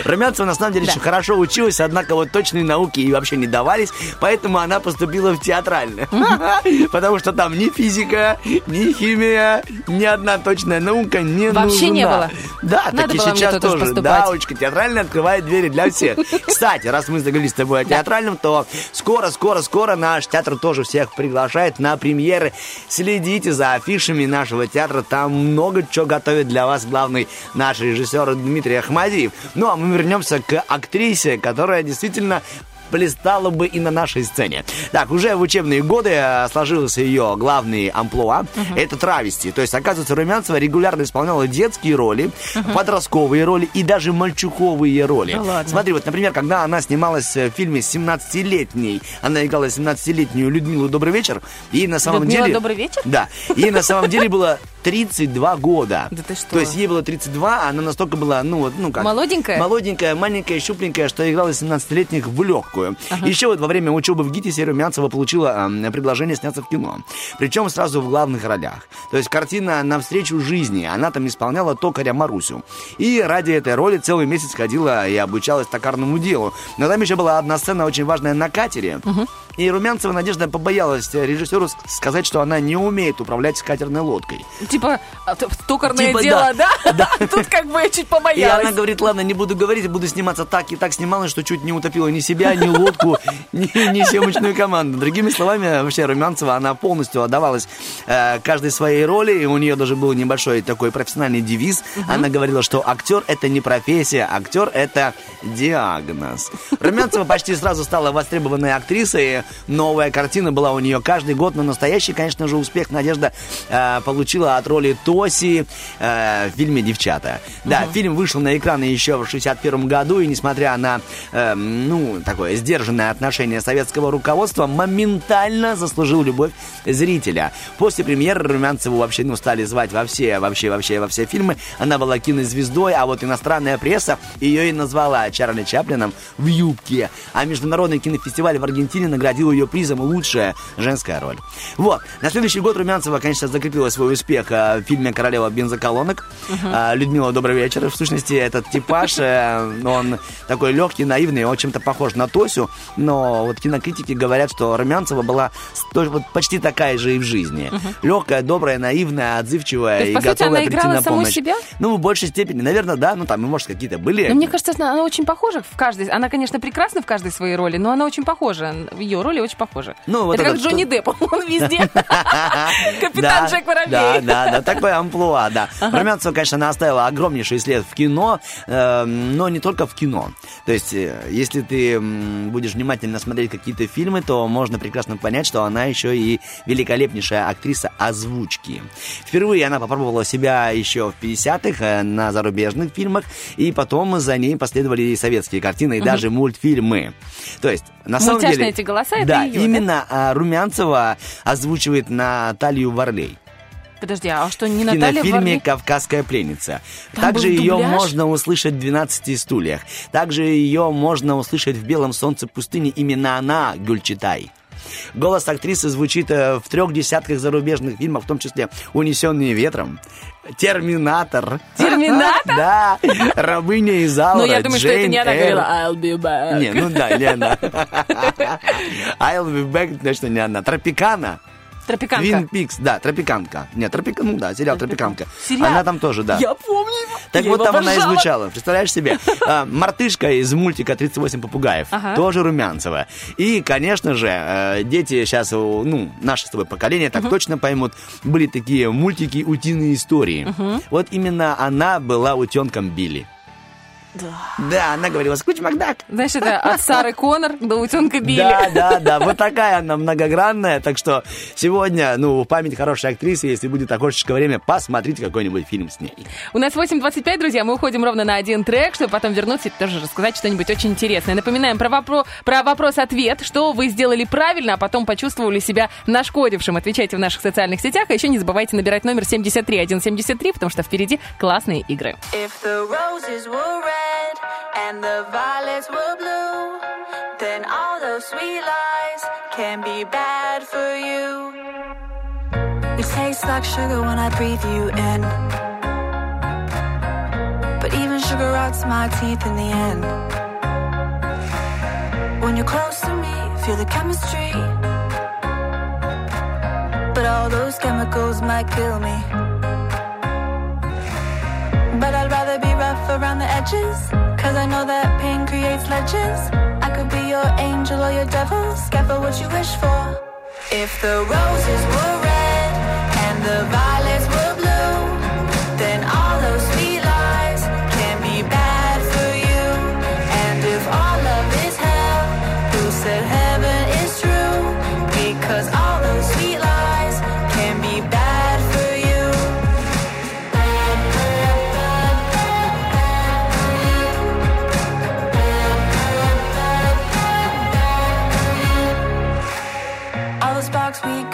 Румянцева на самом деле Да. очень хорошо училась, однако вот точные науки ей вообще не давались, поэтому она поступила в театральное. Потому что там ни физика, ни химия, ни одна точная наука не Вообще нужна. не было. Да, Надо так и мне сейчас тоже. поступать. Да, Олечка, театральная открывает двери для всех. Кстати, раз мы заговорили с тобой о театральном, то скоро, скоро, скоро наш театр тоже всех приглашает на премьеры. Следите за афишами нашего театра, там много чего готовит для вас главный наш режиссер Дмитрий Ахмадиев. Ну, а мы вернемся к актрисе, которая действительно блистала бы и на нашей сцене. Так, уже в учебные годы э, сложился ее главный амплуа. Это травести. То есть, оказывается, Румянцева регулярно исполняла детские роли, подростковые роли и даже мальчуковые роли. Да ладно. Смотри, вот, например, когда она снималась э, в фильме «17-летней», она играла 17-летнюю Людмилу «Добрый вечер», и на самом Людмила, деле... «Добрый вечер»? Да. Ей на самом деле было 32 года. Да ты что? То есть ей было 32, а она настолько была, ну вот, ну как... Молоденькая? Молоденькая, маленькая, щупленькая, что играла 17-летних в легкую. Еще вот во время учебы в ГИТИСе Румянцева получила м, предложение сняться в кино. Причем сразу в главных ролях. То есть картина «Навстречу жизни». Она там исполняла токаря Марусю. И ради этой роли целый месяц ходила и обучалась токарному делу. Но там еще была одна сцена очень важная на катере. И Румянцева Надежда побоялась режиссеру сказать, что она не умеет управлять катерной лодкой. Типа, а, токарное Типа, дело, да. да? Тут как бы я чуть И она побоялась. говорит, ладно, не буду говорить, буду сниматься так и так снималась, что чуть не утопила ни себя, ни лодку, ни, ни съемочную команду. Другими словами, вообще Румянцева, она полностью отдавалась э, каждой своей роли, и у нее даже был небольшой такой профессиональный девиз. Она говорила, что актер это не профессия, актер это диагноз. Румянцева почти сразу стала востребованной актрисой, новая картина была у нее каждый год, но настоящий, конечно же, успех Надежда э, получила от роли Тоси э, в фильме «Девчата». Да, фильм вышел на экраны еще в 61 году, и несмотря на, э, ну, такое сдержанное отношение советского руководства, моментально заслужил любовь зрителя. После премьеры Румянцеву вообще, ну, стали звать во все, вообще, вообще, во все фильмы. Она была кинозвездой, а вот иностранная пресса ее и назвала Чарли Чаплином в юбке. А Международный кинофестиваль в Аргентине наградил ее призом «Лучшая женская роль». Вот. На следующий год Румянцева, конечно, закрепила свой успех э, в фильме «Королева бензоколонок». А, Людмила, добрый вечер. В сущности, этот типаж, э, он такой легкий, наивный, он чем-то похож на Тосю, но вот кинокритики говорят, что Румянцева была вот почти такая же и в жизни. Легкая, добрая, наивная, отзывчивая есть, и по сути, готовая она прийти на помощь. себя? Ну, в большей степени, наверное, да. Ну, там, может, какие-то были. Но мне кажется, она она очень похожа в каждой. Она, конечно, прекрасна в каждой своей роли, но она очень похожа. Ее роли очень похожи. Ну, вот Это как этот, Джонни Депп, он везде. Капитан Джек Воробей. Да, да, да, такое амплуа, да. Румянцева, конечно, она оставила огромнейший след в кино, э, но не только в кино. То есть, э, если ты будешь внимательно смотреть какие-то фильмы, то можно прекрасно понять, что она еще и великолепнейшая актриса озвучки. Впервые она попробовала себя еще в 50-х э, на зарубежных фильмах, и потом за ней последовали и советские картины, и даже мультфильмы. То есть, на самом деле... эти голоса, это да, да? именно а, Румянцева озвучивает Наталью Варлей Подожди, а что, не в Наталья кинофильме Варлей? «Кавказская пленница». Там Также ее дубляж? можно услышать в «12 стульях». Также ее можно услышать в «Белом солнце пустыни». Именно она Гюльчатай. Голос актрисы звучит э, в трех десятках зарубежных фильмов, в том числе «Унесенные ветром», «Терминатор». Терминатор? Да, «Рабыня Изаура», Ну, я думаю, что это «Джейн не она Эйр». говорила «I'll be back». Не, ну да, не она. I'll be back, точно не она. «Тропикана». Тропиканка. Твин Пикс, да, Тропиканка. Нет, Тропика, ну да, сериал Тропиканка. Сериал? Она там тоже, да. Я помню его. Так Я вот его там она и обожала. звучала, представляешь себе? А, Мартышка из мультика «38 попугаев», Ага. тоже Румянцева. И, конечно же, э, дети сейчас, ну, наше с тобой поколение так точно поймут, были такие мультики «Утиные истории». Вот именно она была утенком Билли. Да, она говорила «Скуч Макдак». Знаешь, это от Сары Коннор до утенка Билли. Да, да, да, вот такая она многогранная, так что сегодня, ну, в память хорошей актрисы, если будет окошечко время, посмотрите какой-нибудь фильм с ней. У нас 8.25, друзья, мы уходим ровно на один трек, чтобы потом вернуться и тоже рассказать что-нибудь очень интересное. Напоминаем про, вопро- про вопрос-ответ, что вы сделали правильно, а потом почувствовали себя нашкодившим. Отвечайте в наших социальных сетях, а еще не забывайте набирать номер 73173, потому что впереди классные игры. If the roses were red and the violets were blue, then all those sweet lies can be bad for you. It tastes like sugar when I breathe you in. But even sugar rots my teeth in the end. When you're close to me, feel the chemistry. But all those chemicals might kill me. But I'd rather be rough around the edges. Cause I know that pain creates ledges. I could be your angel or your devil. Careful what you wish for. If the roses were red and the violets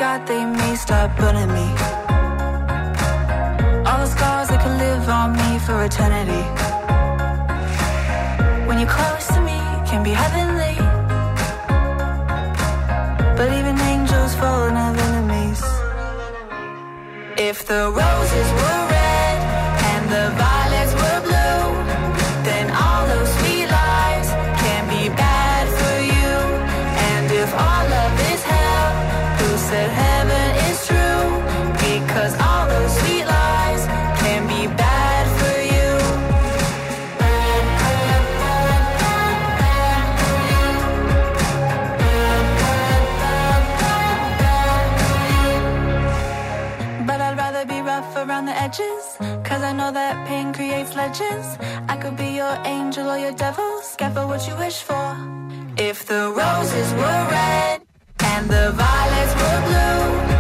got, they may start burning me. All the scars that could live on me for eternity. When you're close to me, can be heavenly. But even angels fall and have enemies. If the roses were red and the violets edges. Cause I know that pain creates legends. I could be your angel or your devil. Careful what you wish for. If the roses were red and the violets were blue,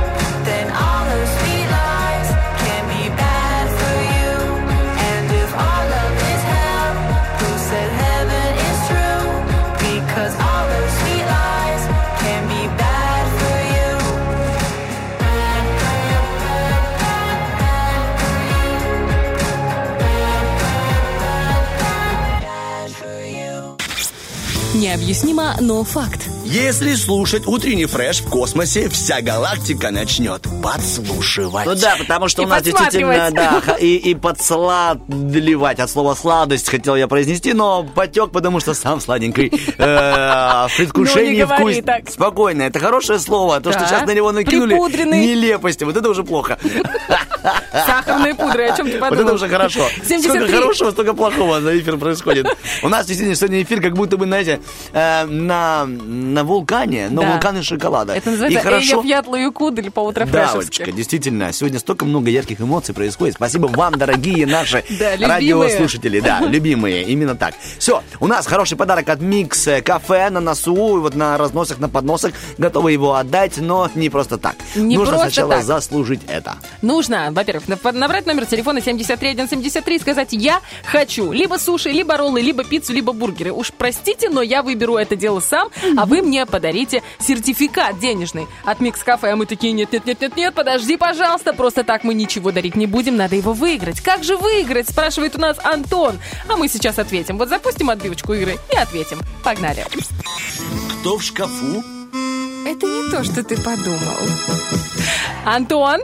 Необъяснимо, но факт. Если слушать утренний фреш в космосе, вся галактика начнет подслушивать. Ну да, потому что И у нас действительно, да, и, и подсладливать от слова сладость хотел я произнести, но потек, потому что сам сладенький. Э, Ну, говори вкус. так. Спокойно, это хорошее слово. То, что сейчас на него накинули нелепости, вот это уже плохо. Сахарные пудры, о чем ты Вот подумал? это уже хорошо. 73. Сколько хорошего, столько плохого на эфир происходит. У нас действительно сегодня эфир, как будто бы, знаете, э, на, на вулкане, но Да. вулкан из шоколада. Это И называется хорошо. Эйя Фьятлу Кудель по Да. Олечка, действительно, сегодня столько много ярких эмоций происходит. Спасибо вам, дорогие наши радиослушатели. Да, любимые, именно так. Все, у нас хороший подарок от Микс э, Кафе на носу, и вот на разносах, на подносах. Готовы его отдать, но не просто так. Не Нужно просто сначала так. заслужить это. Нужно, во-первых, набрать номер телефона 73173 и сказать «Я хочу либо суши, либо роллы, либо пиццу, либо бургеры». Уж простите, но я выберу это дело сам, а вы мне подарите сертификат денежный от Микс Кафе. А мы такие «Нет-нет-нет-нет-нет, подожди, пожалуйста, просто так мы ничего дарить не будем, надо его выиграть». Как же выиграть, спрашивает у нас Антон. А мы сейчас ответим. Вот запустим отбивочку игры и ответим. Погнали. Кто в шкафу? Это не то, что ты подумал. Антон?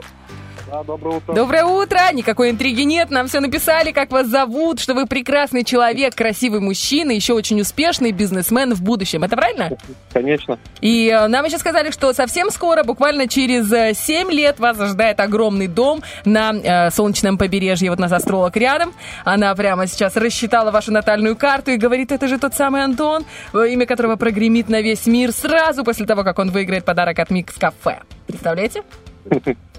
Да, доброе утро. Доброе утро! Никакой интриги нет, нам все написали, как вас зовут, что вы прекрасный человек, красивый мужчина, еще очень успешный бизнесмен в будущем. Это правильно? Конечно. И э, нам еще сказали, что совсем скоро, буквально через э, 7 лет, вас ожидает огромный дом на э, солнечном побережье. Вот нас астролог рядом. Она прямо сейчас рассчитала вашу натальную карту и говорит, это же тот самый Антон, э, имя которого прогремит на весь мир сразу после того, как он выиграет подарок от Микс Кафе. Представляете?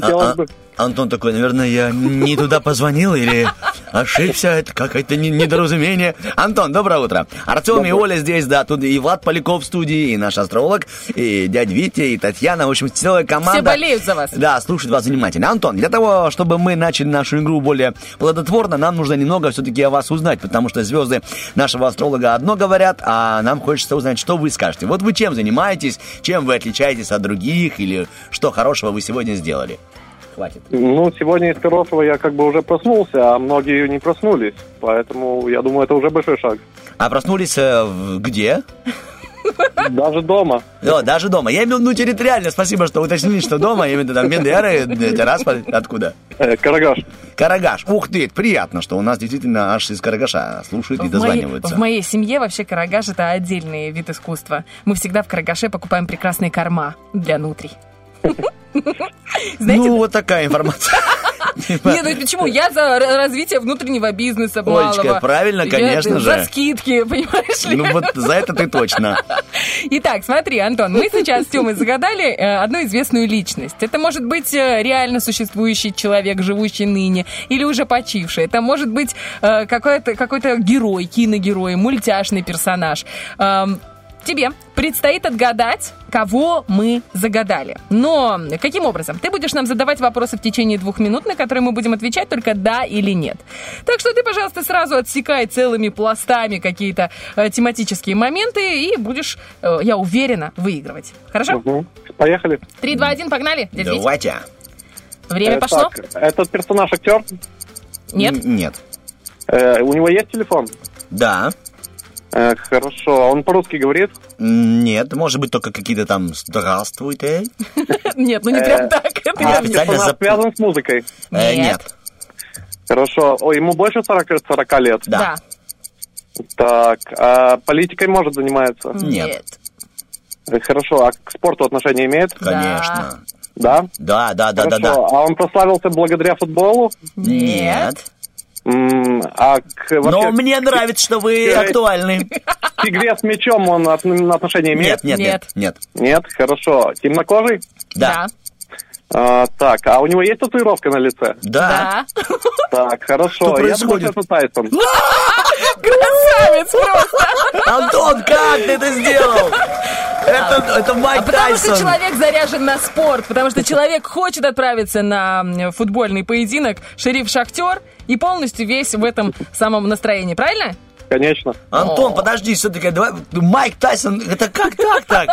Хотелось А- а- бы. Антон такой, наверное, я не туда позвонил или ошибся, это какое-то не- недоразумение. Антон, доброе утро. Артем и Оля здесь, да, тут и Влад Поляков в студии, и наш астролог, и дядя Витя, и Татьяна, в общем, целая команда. Все болеют за вас. Да, слушает вас внимательно. Антон, для того, чтобы мы начали нашу игру более плодотворно, нам нужно немного все-таки о вас узнать, потому что звезды нашего астролога одно говорят, а нам хочется узнать, что вы скажете. Вот вы чем занимаетесь, чем вы отличаетесь от других, или что хорошего вы сегодня сделали? Хватит. Ну, сегодня из хорошего я как бы уже проснулся, а многие не проснулись. Поэтому, я думаю, это уже большой шаг. А проснулись э, где? Даже дома. О, даже дома. Я имел в виду территориально. Спасибо, что уточнили, что дома. Я имею в виду там Бендеры, э, Тирасполь. Откуда? Э, Карагаш. Карагаш. Ух ты, это приятно, что у нас действительно аж из Карагаша слушают и В моей, дозваниваются. в моей семье вообще карагаш это отдельный вид искусства. Мы всегда в карагаше покупаем прекрасные корма для нутрий. Знаете, Ну, вот такая информация. нет, ну почему? Я за развитие внутреннего бизнеса Олечка, малого. правильно, Я конечно За же. скидки, понимаешь ли? Ну, вот за это ты точно. Итак, смотри, Антон, мы сейчас с Тёмой загадали э, одну известную личность. Это может быть э, реально существующий человек, живущий ныне, или уже почивший. Это может быть э, какой-то какой-то герой, киногерой, мультяшный персонаж. Тебе предстоит отгадать, кого мы загадали. Но каким образом? Ты будешь нам задавать вопросы в течение двух минут, на которые мы будем отвечать только да или нет. Так что ты, пожалуйста, сразу отсекай целыми пластами какие-то э, тематические моменты и будешь, э, я уверена, выигрывать. Хорошо? Мгм. Поехали. Три, два, один, погнали. Дядя Витя. Давайте. Время Э, пошло? так, этот персонаж актер? Нет? Н- Нет. Э, у него есть телефон? Да. Э, хорошо. Он по-русски говорит? Нет, может быть, только какие-то там «Здравствуйте». Нет, ну не прям так. Это А связан с музыкой? Э, Нет. Хорошо. О, ему больше 40, 40 лет? Да. Так, а политикой может заниматься? Нет. Э, Хорошо. А к спорту отношение имеет? Конечно. Да? Да, да, да, да, да. А он прославился благодаря футболу? Нет. А к, Но мне нравится, что вы Э, актуальны. к игре с мячом он от- отношение имеет? Нет, нет, нет, Нет. нет. Хорошо. Темнокожий? Да. А, так, а у него есть татуировка на лице? Да. Да. Так, хорошо. Что Я думаю, происходит? что это Тайсон. Красавец просто! Антон, как ты это сделал? Это, это Майк А потому что Тайсон. человек заряжен на спорт, потому что человек хочет отправиться на футбольный поединок шериф-шахтер и полностью весь в этом самом настроении, правильно? Конечно. Антон, подожди, все-таки, давай, Майк Тайсон, это как так так?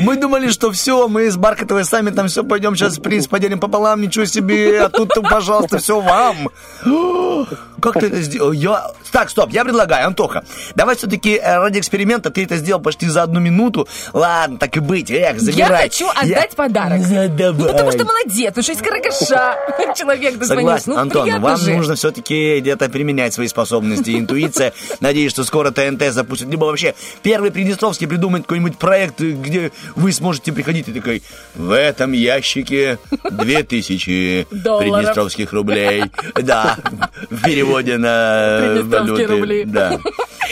Мы думали, что все, мы с Бархатовой сами там все пойдем сейчас приз поделим пополам, ничего себе, а тут, пожалуйста, все вам. Как ты это сделал? Я... Так, стоп, я предлагаю, Антоха, давай все-таки ради эксперимента ты это сделал почти за одну минуту. Ладно, так и быть, эх, Я забирай. хочу отдать подарок. Ну, давай. Ну, потому что молодец, что из карагаша человек дозвонился. Согласен, Ну, Антон, вам же. нужно все-таки где-то применять свои способности, интуиция. Надеюсь, что скоро ТНТ запустит, либо вообще первый Приднестровский придумает какой-нибудь проект, где вы сможете приходить и такой, в этом ящике 2000 Долларов. приднестровских рублей. Да, в переводе на валюты. рубли. Да.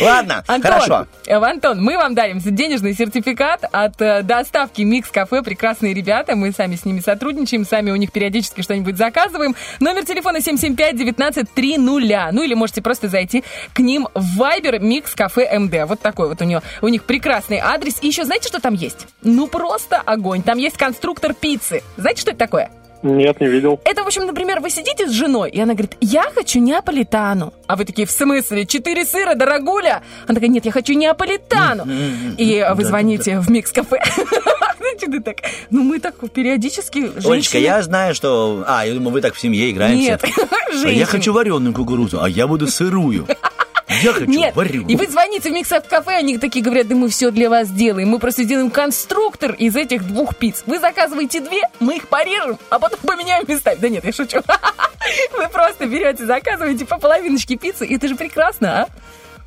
Ладно, Антон, хорошо. э, Антон, мы вам дарим денежный сертификат от э, доставки Микс Кафе. Прекрасные ребята, мы сами с ними сотрудничаем, сами у них периодически что-нибудь заказываем. Номер телефона 775-1930. Ну или можете просто зайти к ним в Viber Микс Кафе МД. Вот такой вот у, него, у них прекрасный адрес. И еще знаете, что там есть? Ну просто огонь. Там есть конструктор пиццы. Знаете, что это такое? Нет, не видел. Это, в общем, например, вы сидите с женой, и она говорит, я хочу неаполитану. А вы такие, в смысле, четыре сыра, дорогуля? Она такая, нет, я хочу неаполитану. И вы звоните в микс-кафе. Знаете, ты так, ну мы так периодически Олечка, я знаю, что... А, я думаю, вы так в семье играете. Нет, Я хочу вареную кукурузу, а я буду сырую. Я хочу Нет, вареную. и вы звоните в микс кафе, они такие говорят, да мы все для вас делаем, мы просто сделаем конструктор из этих двух пиц. Вы заказываете две, мы их порежем, а потом поменяем местами. Да нет, я шучу. Вы просто берете, заказываете по половиночке пиццы, и это же прекрасно, а?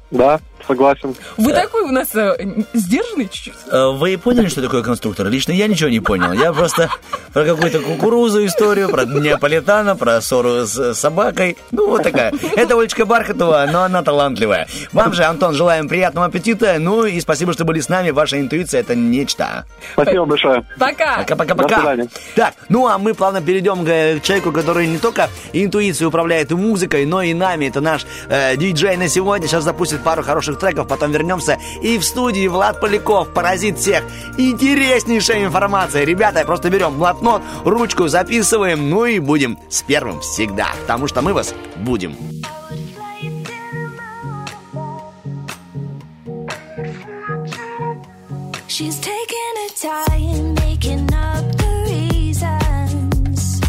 Да, согласен. Вы такой у нас э, сдержанный чуть-чуть. Э, Вы поняли, что такое конструктор? Лично я ничего не понял. Я просто про какую-то кукурузу историю, про неаполитана, про ссору с собакой. Ну, вот такая. Это Олечка Бархатова, но она талантливая. Вам же, Антон, желаем приятного аппетита. Ну и спасибо, что были с нами. Ваша интуиция – это нечто. Спасибо большое. Пока. Пока-пока-пока. Так, ну а мы плавно перейдем к человеку, который не только интуицией управляет и музыкой, но и нами. Это наш э, диджей на сегодня. Сейчас запустит пару хороших треков, потом вернемся. И в студии Влад Поляков, паразит всех. Интереснейшая информация. Ребята, просто берем блокнот, ручку, записываем, ну и будем с первым всегда. Потому что мы вас будем. She's taking her time making up the reasons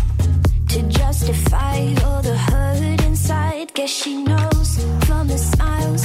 to justify all the hurt inside. Guess she knows from the smiles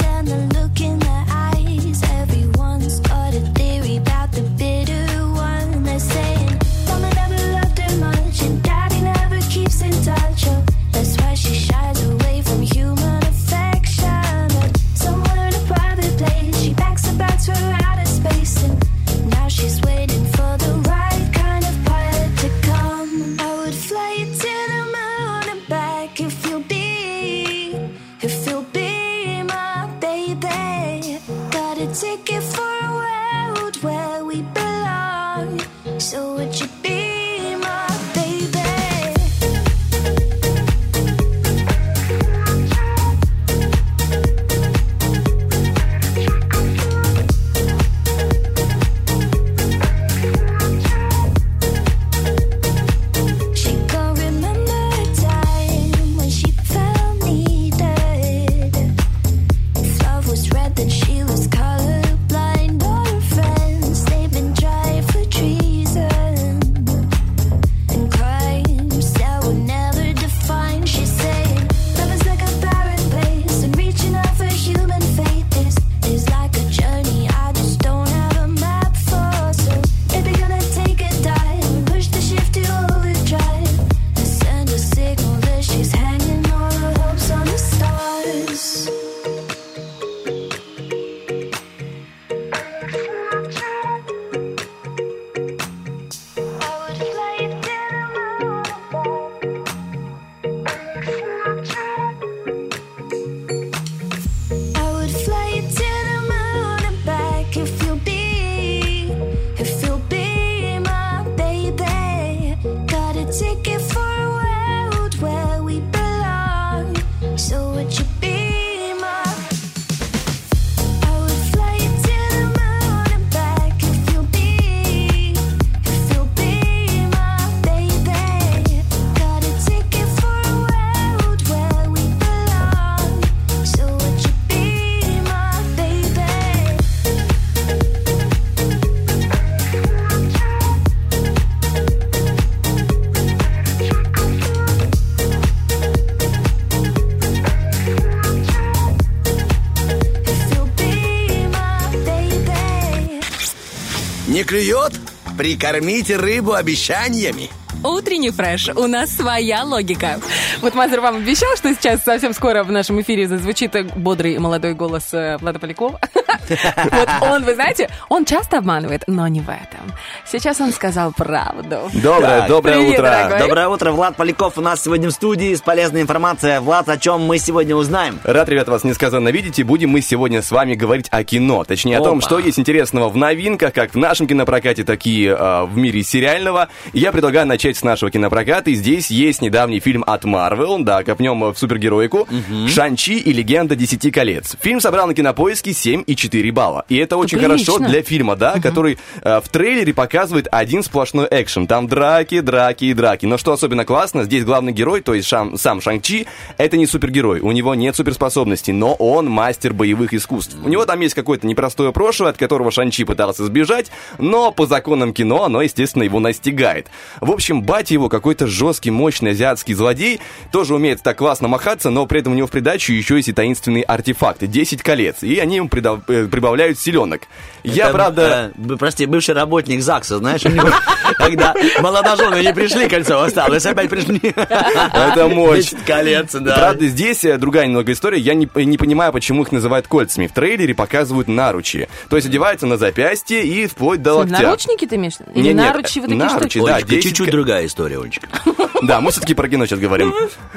клюет? Прикормите рыбу обещаниями. Утренний фреш. У нас своя логика. Вот Мазер вам обещал, что сейчас совсем скоро в нашем эфире зазвучит бодрый молодой голос э, Влада Полякова. Вот он, вы знаете, он часто обманывает, но не в этом. Сейчас он сказал правду. Доброе, Так, доброе привет, утро. дорогой. Доброе утро, Влад Поляков у нас сегодня в студии с полезной информацией. Влад, о чем мы сегодня узнаем? Рад, ребята, вас несказанно видеть, и будем мы сегодня с вами говорить о кино. Точнее, о том, Опа. что есть интересного в новинках, как в нашем кинопрокате, так и э, в мире сериального. Я предлагаю начать с нашего кинопроката. И здесь есть недавний фильм от Marvel, да, копнем в супергероику, «Шанчи и легенда Десяти колец». Фильм собрал на кинопоиске 7,4 балла. И это очень прилично. хорошо для фильма, да, который э, в трейлере показывает один сплошной экшен. Там драки, драки и драки. Но что особенно классно, здесь главный герой, то есть Шам- сам Шанг-Чи, это не супергерой. У него нет суперспособностей, но он мастер боевых искусств. У него там есть какое-то непростое прошлое, от которого Шанчи пытался сбежать, но по законам кино оно, естественно, его настигает. В общем, батя его какой-то жесткий, мощный азиатский злодей, тоже умеет так классно махаться, но при этом у него в придачу еще есть и таинственные артефакты, 10 колец, и они ему придав- э, прибавляют силенок. Я, Это, правда... э, прости, бывший работник ЗАГСа, знаешь, у него, когда молодожены не пришли, кольцо осталось, опять пришли. Это мощь. 10 колец, да. Правда, здесь э, другая немного история. Я не, не понимаю, почему их называют кольцами. В трейлере показывают наручи. То есть одеваются на запястье и вплоть до локтя. Наручники ты имеешь? Или наручи вот такие наручи, штуки? да, Олечка, 10 чуть-чуть другая история, Олечка. Да, мы все-таки про кино сейчас говорим.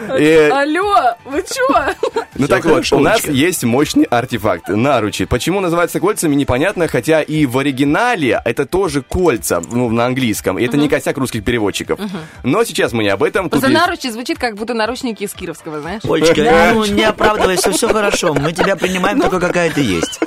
Э, Алло, вы чё? Ну так вот, у нас есть мощный артефакт, наручи. Почему называется кольцами, непонятно, хотя и в оригинале это тоже кольца, ну, на английском, и это не косяк русских переводчиков. Но сейчас мы не об этом. Просто есть- наручи звучит как будто наручники из Кировского, знаешь? Олечка, ну не оправдывайся, все хорошо. Мы тебя принимаем такой, какая ты есть.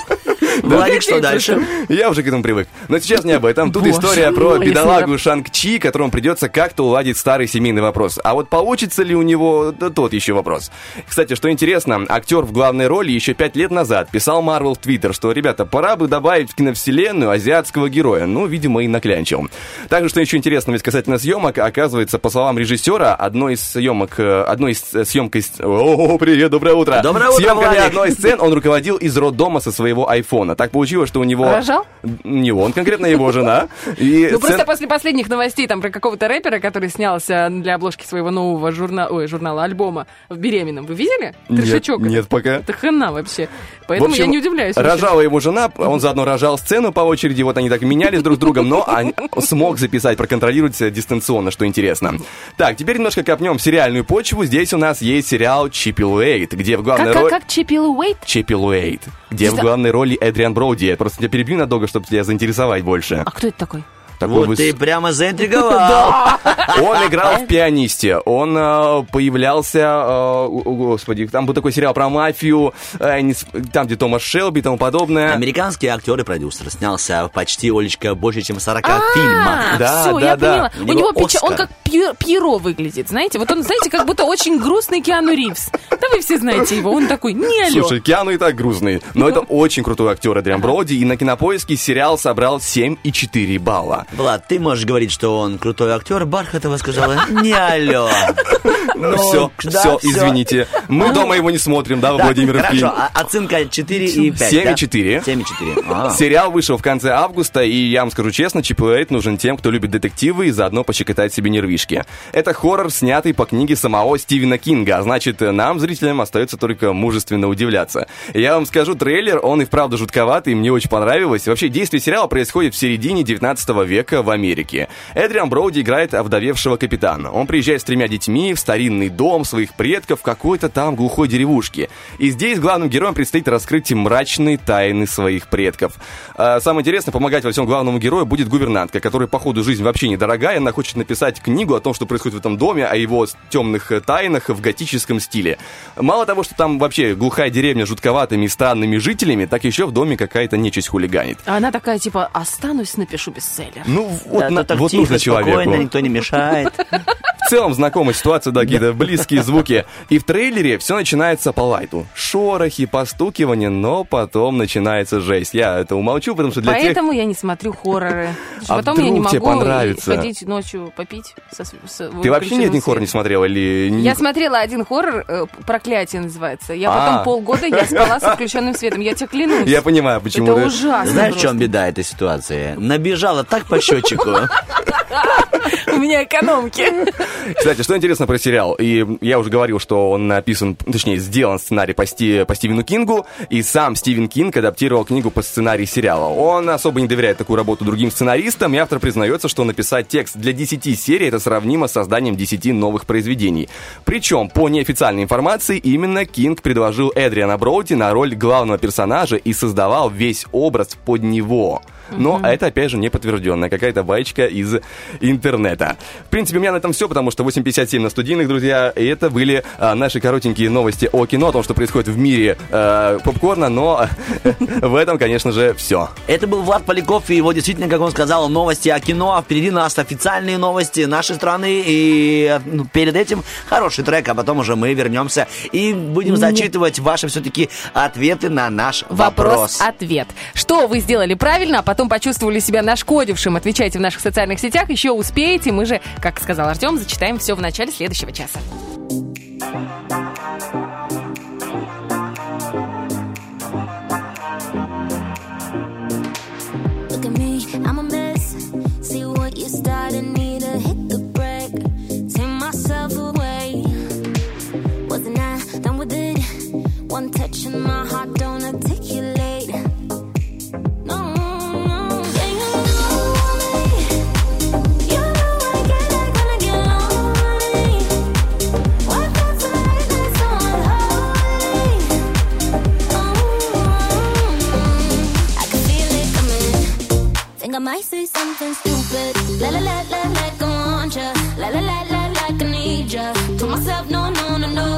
Владик, что дальше? Я уже к этому привык. Но сейчас не об этом. Тут история про бедолагу. Шанг-Чи, которому придется как-то уладить старый семейный вопрос. А вот получится ли у него, да тот еще вопрос. Кстати, что интересно, актер в главной роли еще пять лет назад писал Марвел в Твиттер, что, ребята, пора бы добавить в киновселенную азиатского героя. Ну, видимо, и наклянчил. Также, что еще интересно, ведь касательно съемок, оказывается, по словам режиссера, одной из съемок, э, одной из э, съемкой... с- О, привет, доброе утро! Доброе утро, Съемками Владик. одной из сцен он руководил из роддома со своего айфона. Так получилось, что у него... Рожал? Не он, конкретно его жена. И Ну, сцен- просто после последних новостей там про какого-то рэпера, который снялся для обложки своего нового журнала, ой, журнала, альбома в «Беременном». Вы видели? Нет, Трешачок. нет пока. Это хана вообще. Поэтому В общем, я не удивляюсь. Рожала его жена, он заодно рожал сцену по очереди, вот они так менялись друг с другом, но он смог записать, проконтролировать дистанционно, что интересно. Так, теперь немножко копнем в сериальную почву. Здесь у нас есть сериал Чиппи Луэйт, где в главной Как, как, роли... как Чиппи Уэйт? Чиппи Луэйт, где в главной роли Эдриан Броуди. Я просто тебя перебью надолго, чтобы тебя заинтересовать больше. А кто это такой? Такой Вот выс- ты прямо заинтриговал. Он играл в «Пианисте», он э, появлялся, э, господи, там был такой сериал про мафию, э, там, где Томас Шелби и тому подобное. Американский актер и продюсер снялся почти, Олечка, больше, чем 40 А, фильмах. все, я поняла. У него он как Пье- Пьеро выглядит, знаете? Вот он, знаете, как будто очень грустный Киану Ривз. Да вы все знаете его, он такой, не алло. Слушай, Киану и так грустный, но это очень крутой актер Эдриан Броуди, и на кинопоиске сериал собрал 7,4 балла. Влад, ты можешь говорить, что он крутой актер, Бархатова сказала, не алло. Ну, все, да, все, извините. Мы дома его не смотрим, да, Да, Владимировки? Хорошо, а оценка 4 и 5, 7,4. 7,4. А. Сериал вышел в конце августа, и я вам скажу честно, Чип и Эйт нужен тем, кто любит детективы и заодно пощекотать себе нервишки. Это хоррор, снятый по книге самого Стивена Кинга, а значит, нам, зрителям, остается только мужественно удивляться. Я вам скажу, трейлер, он и вправду жутковатый, и мне очень понравилось. Вообще, действие сериала происходит в середине 19 века в Америке. Эдриан Броуди играет овдовевшего капитана. Он приезжает с тремя детьми в старинный дом своих предков в какой-то там глухой деревушке. И здесь главным героям предстоит раскрыть мрачные тайны своих предков. А, самое интересное, помогать во всем главному герою будет гувернантка, которая по ходу жизни вообще недорогая. Она хочет написать книгу о том, что происходит в этом доме, о его темных тайнах в готическом стиле. Мало того, что там вообще глухая деревня с жутковатыми и странными жителями, так еще в доме какая-то нечисть хулиганит. А она такая, типа, останусь, напишу бестселлер. Ну, вот, Да, на- так вот тихо, нужно человеку. спокойно, никто не мешает. В целом знакомая ситуация, да, какие-то близкие звуки. И в трейлере все начинается по лайту. Шорохи, постукивание, но потом начинается жесть. Я это умолчу, потому что для тех... Поэтому я не смотрю хорроры. А Потом я не вдруг тебе могу понравится? ходить ночью попить. со с- с Ты вообще ни один хоррор не смотрела или... не- Я смотрела один хоррор, э, «Проклятие» называется. Я А. потом полгода я спала с включенным светом. Я тебе клянусь. Я понимаю, почему Это ужасно Знаешь, в чем беда этой ситуации? Набежала так по счетчику. У меня экономки. Кстати, что интересно про сериал, и я уже говорил, что он написан, точнее, сделан сценарий по, Сти- по Стивену Кингу, и сам Стивен Кинг адаптировал книгу по сценарию сериала. Он особо не доверяет такую работу другим сценаристам, и автор признается, что написать текст для 10 серий это сравнимо с созданием 10 новых произведений. Причем, по неофициальной информации, именно Кинг предложил Эдриана Броуди на роль главного персонажа и создавал весь образ под него. Но Мгм. это, опять же, не подтвержденная какая-то баечка из интернета. В принципе, у меня на этом все, потому что 8.57 на студийных, друзья. И это были а, наши коротенькие новости о кино, о том, что происходит в мире э, попкорна, но в этом, конечно же, все. Это был Влад Поляков, и его действительно, как он сказал, новости о кино. А впереди нас официальные новости нашей страны. И ну, перед этим хороший трек, а потом уже мы вернемся и будем зачитывать ваши все-таки ответы на наш вопрос. Вопрос-ответ. Что вы сделали правильно, а потом почувствовали себя нашкодившим? Отвечайте в наших социальных сетях. Еще успеете. Мы же, как сказал Артем, зачитаем все в начале следующего часа. Something stupid. La la la la like I want ya. La la la la like I need ya. Told myself no no no no no no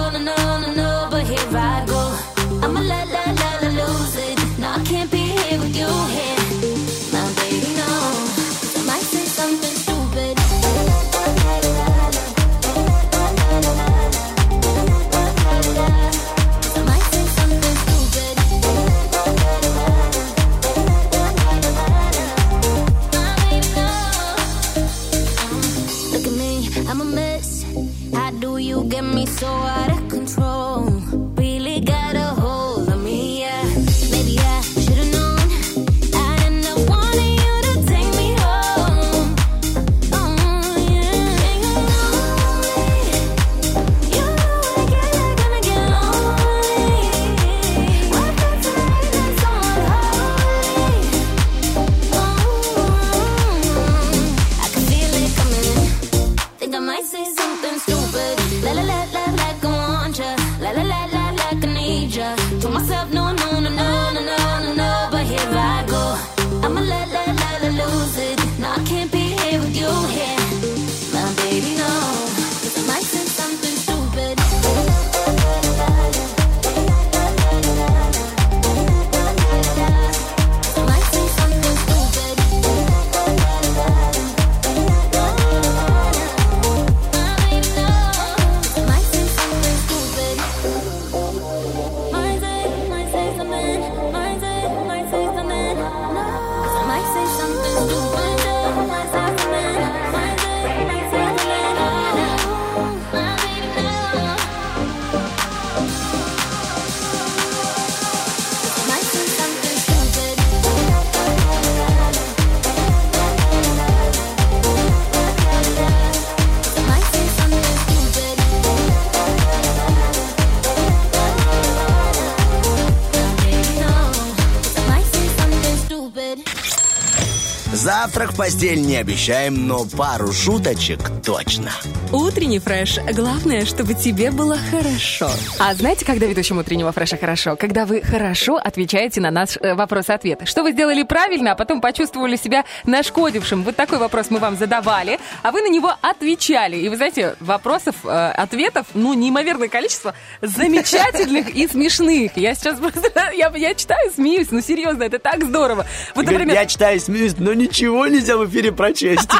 постель не обещаем, но пару шуточек точно. Утренний фреш. Главное, чтобы тебе было хорошо. А знаете, когда ведущему утреннего фреша хорошо? Когда вы хорошо отвечаете на наш э, вопрос-ответ. Что вы сделали правильно, а потом почувствовали себя нашкодившим. Вот такой вопрос мы вам задавали, а вы на него отвечали. И вы знаете, вопросов, э, ответов, ну, неимоверное количество замечательных и смешных. Я сейчас просто, я, я читаю, смеюсь, ну, серьезно, это так здорово. Вот, например, Я читаю, смеюсь, но ничего нельзя в эфире прочесть.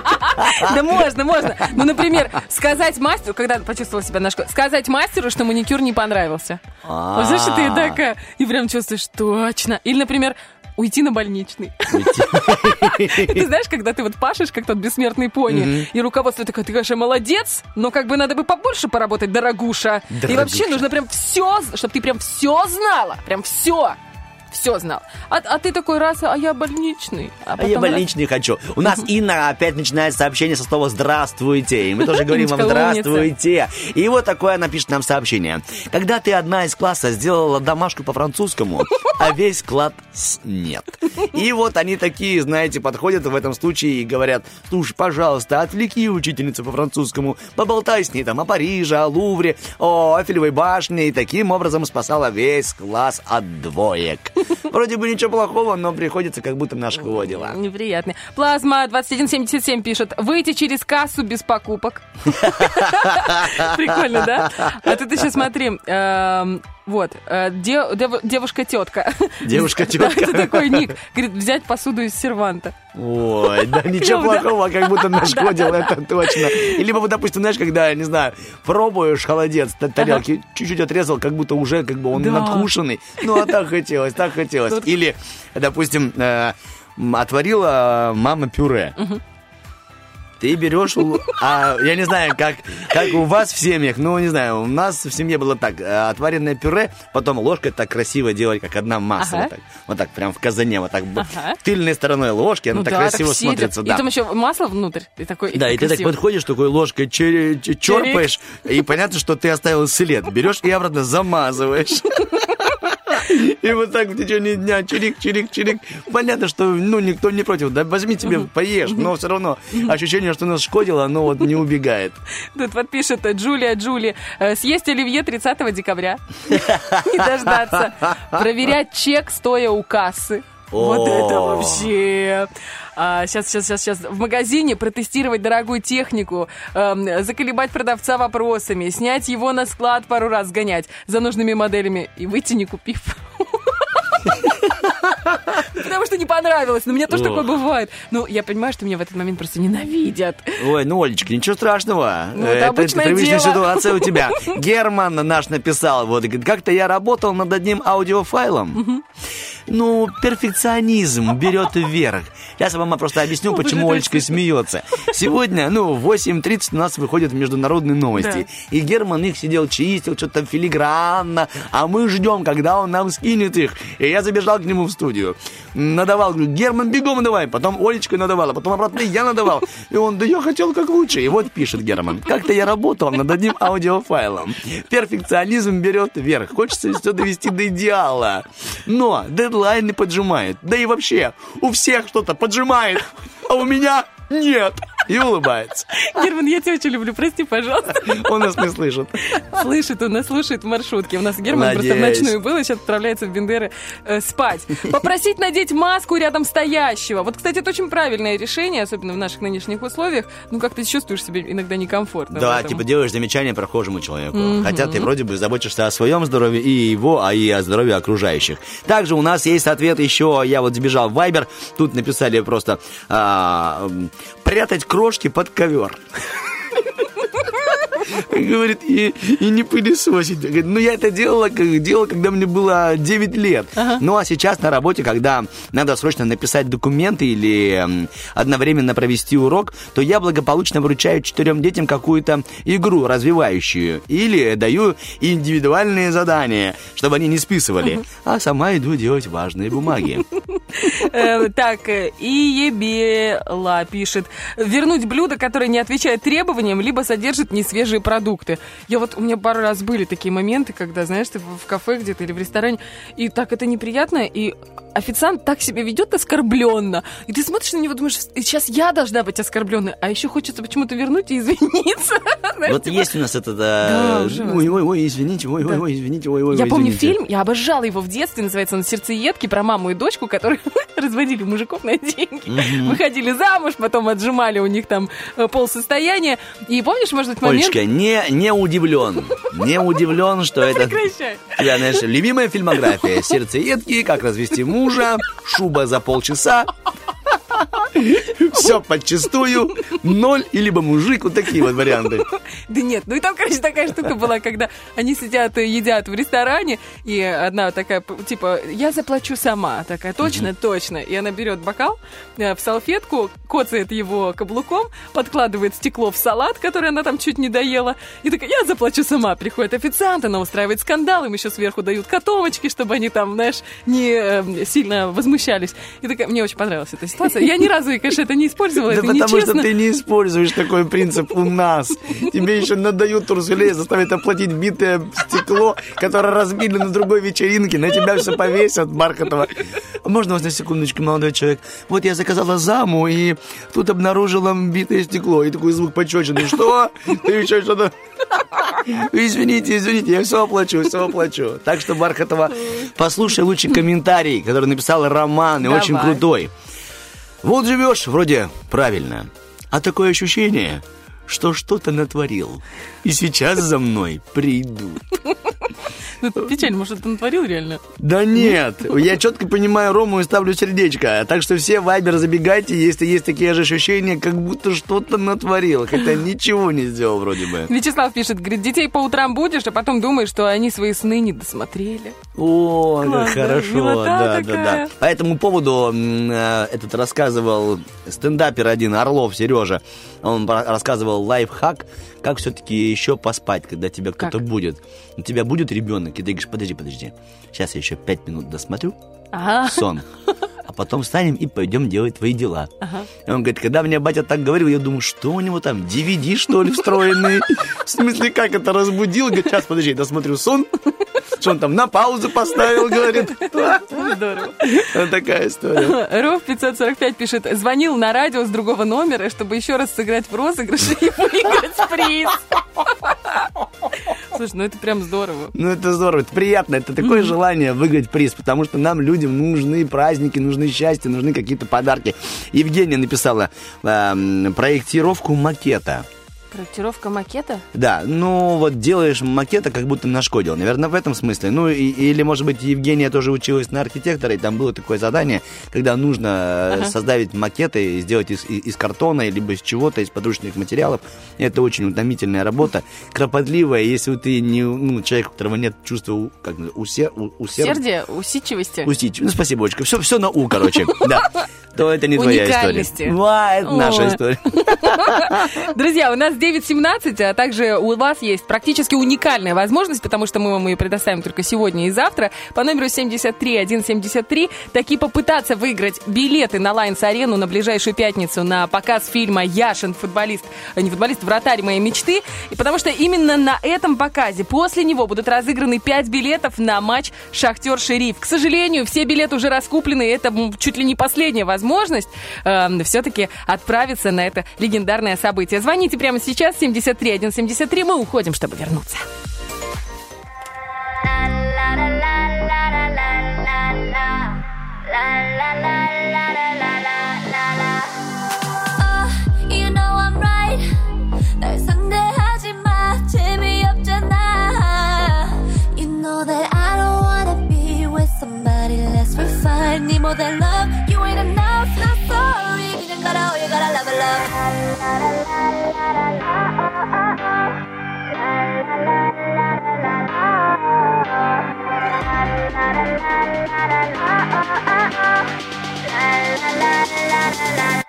Да можно, можно. Ну, например, сказать мастеру, когда почувствовала себя на школе, сказать мастеру, что маникюр не понравился. А. Вот знаешь, ты такая, и прям чувствуешь, точно. Или, например, уйти на больничный. Ты знаешь, когда ты вот пашешь, как тот бессмертный пони, и руководство такое, ты, конечно, молодец, но как бы надо бы побольше поработать, дорогуша. И вообще нужно прям все, чтобы ты прям все знала, прям все. Все знал. А, а ты такой раз, а я больничный. А, А я потом раз- больничный хочу. У нас Инна опять начинает сообщение со слова «здравствуйте». И мы тоже говорим вам. «здравствуйте». И вот такое она пишет нам сообщение. Когда ты одна из класса сделала домашку по-французскому, а весь класс нет. И вот они такие, знаете, подходят в этом случае и говорят, слушай, пожалуйста, отвлеки учительницу по-французскому, поболтай с ней там о Париже, о Лувре, о Эфелевой башне, и таким образом спасала весь класс от двоек. Вроде бы ничего плохого, но приходится как будто на шкодила. Неприятный. Плазма 2177 пишет, выйти через кассу без покупок. Прикольно, да? А тут еще смотри, эм, вот, э, де- дев- девушка-тетка. Девушка-тетка. Это такой ник. Говорит, взять посуду из серванта. Ой, да ничего плохого, как будто нашкодил, это точно. И либо, вот, допустим, знаешь, когда, не знаю, пробуешь холодец, т- тарелки чуть-чуть отрезал, как будто уже как бы он надкушенный. Ну, а так хотелось, так хотелось. Или, допустим, э, отварила мама пюре. Ты берешь, а я не знаю, как, как у вас в семьях, ну, не знаю, у нас в семье было так, э, отваренное пюре, потом ложкой так красиво делать, как одна масса, Ага. вот так, вот так, прям в казане, вот так, Ага. тыльной стороной ложки, она Ну так да, красиво так смотрится, И да. там еще масло внутрь. И такой, Да, и ты так красиво. подходишь такой ложкой, чере- ч- черпаешь, и понятно, что ты оставил след. Берешь и обратно замазываешь. И вот так в течение дня чирик, чирик, чирик. Понятно, что ну никто не против. Да возьми тебе, поешь, но все равно ощущение, что нас шкодило, оно вот не убегает. Тут подпишет э, Джулия Джули. э, Съесть оливье 30 декабря. И дождаться. Проверять чек, стоя у кассы. Вот это вообще. Сейчас, сейчас, сейчас, сейчас. В магазине протестировать дорогую технику, эм, заколебать продавца вопросами, снять его на склад пару раз, сгонять за нужными моделями и выйти не купив. Потому что не понравилось. Но мне тоже Ох. такое бывает. Ну, я понимаю, что меня в этот момент просто ненавидят. Ой, ну, Олечка, ничего страшного. Ну, это обычное привычная дело. ситуация у тебя. Герман наш написал, вот, говорит, как-то я работал над одним аудиофайлом. Ну, перфекционизм берет вверх. Сейчас я вам просто объясню, О, почему Олечка смеется. Сегодня, ну, в 8.30 у нас выходят международные новости. И Герман их сидел, чистил, что-то там филигранно. А мы ждем, когда он нам скинет их. И я забежал к нему в студию. Надавал, Герман, бегом давай. Потом Олечка надавала, потом обратно я надавал. И он, да я хотел как лучше. И вот пишет Герман, как-то я работал над одним аудиофайлом. Перфекционизм берет вверх. Хочется все довести до идеала. Но дедлайны поджимает. Да и вообще, у всех что-то поджимает, а у меня нет. И улыбается. Герман, я тебя очень люблю, прости, пожалуйста. Он нас не слышит. Слышит, он нас слушает в маршрутке. У нас Герман просто в Надеюсь. ночную был и сейчас отправляется в Бендеры э, спать. Попросить надеть маску рядом стоящего. Вот, кстати, это очень правильное решение, особенно в наших нынешних условиях. Ну, как ты чувствуешь себя иногда некомфортно. Да, типа делаешь замечание прохожему человеку. Мгм. Хотя ты вроде бы заботишься о своем здоровье и его, а и о здоровье окружающих. Также у нас есть ответ еще, я вот сбежал в Вайбер, тут написали просто а, прятать крошки под ковер. Говорит, и, и не пылесосить. Говорит, ну, я это делала, как, делала, когда мне было 9 лет. Ну, а сейчас на работе, когда надо срочно написать документы или одновременно провести урок, то я благополучно вручаю четырем детям какую-то игру развивающую. Или даю индивидуальные задания, чтобы они не списывали. А сама иду делать важные бумаги. Э, Так, э, и Ебела пишет. Вернуть блюдо, которое не отвечает требованиям, либо содержит несвежие продукты. Я вот, у меня пару раз были такие моменты, когда, знаешь, ты в кафе где-то или в ресторане, и так это неприятно, и официант так себя ведет оскорбленно. И ты смотришь на него, думаешь, сейчас я должна быть оскорбленной, а еще хочется почему-то вернуть и извиниться. Вот типа, есть у нас это, да, Да, ужасно. ой, ой, ой, извините, ой, ой, Да. ой, извините, ой, ой, Я помню фильм, я обожала его в детстве, называется он «Сердцеедки», про маму и дочку, которые разводили мужиков на деньги. Мгм. Выходили замуж, потом отжимали у них там э, полсостояния. И помнишь, может быть, момент... Олечка, не, не удивлен. Не удивлен, что это... Тебя, знаешь, любимая фильмография. Сердцеедки, как развести мужа, шуба за полчаса. Все подчистую, ноль и либо мужик, вот такие вот варианты. Да нет, ну и там, короче, такая штука была, когда они сидят и едят в ресторане, и одна такая, типа, я заплачу сама, такая, точно, точно. И она берет бокал э, в салфетку, коцает его каблуком, подкладывает стекло в салат, который она там чуть не доела, и такая, я заплачу сама. Приходит официант, она устраивает скандал, им еще сверху дают котомочки, чтобы они там, знаешь, не э, сильно возмущались. И такая, мне очень понравилась эта ситуация. Я ни разу, конечно, это не использовала, Да потому что ты не используешь такой принцип у нас. Тебе еще надают турсулей, заставят оплатить битое стекло, которое разбили на другой вечеринке, на тебя все повесят бархатово. Можно вас на секундочку, молодой человек? Вот я заказала заму, и тут обнаружила битое стекло. И такой звук пощечины. Что? Ты еще что-то... Извините, извините, я все оплачу, все оплачу. Так что, Бархатова, послушай лучше комментарий, который написал Роман, и Давай. очень крутой. Вот живешь, вроде правильно, а такое ощущение, что что-то натворил, и сейчас за мной придут. Ну, Печаль, может, ты натворил реально? Да нет, я четко понимаю Рому и ставлю сердечко. Так что все вайбер забегайте, если есть такие же ощущения, как будто что-то натворил, хотя ничего не сделал вроде бы. Вячеслав пишет, говорит, детей по утрам будешь, а потом думаешь, что они свои сны не досмотрели. О, Класс, да? хорошо, да, да, такая. да. По этому поводу э, этот рассказывал стендапер один, Орлов Сережа. Он рассказывал лайфхак, как все-таки еще поспать, когда тебя кто-то будет. У тебя будет ребенок, и ты говоришь, подожди, подожди, сейчас я еще пять минут досмотрю Ага. сон, а потом встанем и пойдем делать твои дела. Ага. И он говорит, когда мне батя так говорил, я думаю, что у него там, DVD, что ли, встроенный? В смысле, как это разбудил? Говорит, сейчас, подожди, досмотрю сон. Что он там на паузу поставил, говорит. Здорово. Такая история. Ров 545 пишет, звонил на радио с другого номера, чтобы еще раз сыграть в розыгрыше и выиграть приз. Слушай, ну это прям здорово. Ну, это здорово, это приятно, это такое желание выиграть приз, потому что нам, людям, нужны праздники, нужны счастья, нужны какие-то подарки. Евгения написала эм, проектировку макета. Проектировка макета? Да, ну вот делаешь макета, как будто нашкодил. Наверное, в этом смысле. Ну, и- или, может быть, Евгения тоже училась на архитектора, и там было такое задание, когда нужно э, Ага. создать макеты, сделать из, из- картона, либо из чего-то, из подручных материалов. Это очень утомительная работа, кропотливая. Если ты не ну, человек, у которого нет чувства как, усе, у, усер- Усердие, усидчивости. Усидчив- Ну, спасибо, Олечка. Все, все на У, короче. Да. То это не твоя история. Ва, это наша история. Друзья, у нас 9.17, а также у вас есть практически уникальная возможность, потому что мы вам ее предоставим только сегодня и завтра, по номеру 73173, таки попытаться выиграть билеты на Лайнс Арену на ближайшую пятницу на показ фильма «Яшин. Футболист», э, не футболист, вратарь моей мечты, и потому что именно на этом показе, после него будут разыграны 5 билетов на матч «Шахтер-Шериф». К сожалению, все билеты уже раскуплены, и это чуть ли не последняя возможность все-таки отправиться на это легендарное событие. Звоните прямо сейчас, 73173, мы уходим, чтобы вернуться. Uh, you know la la la la la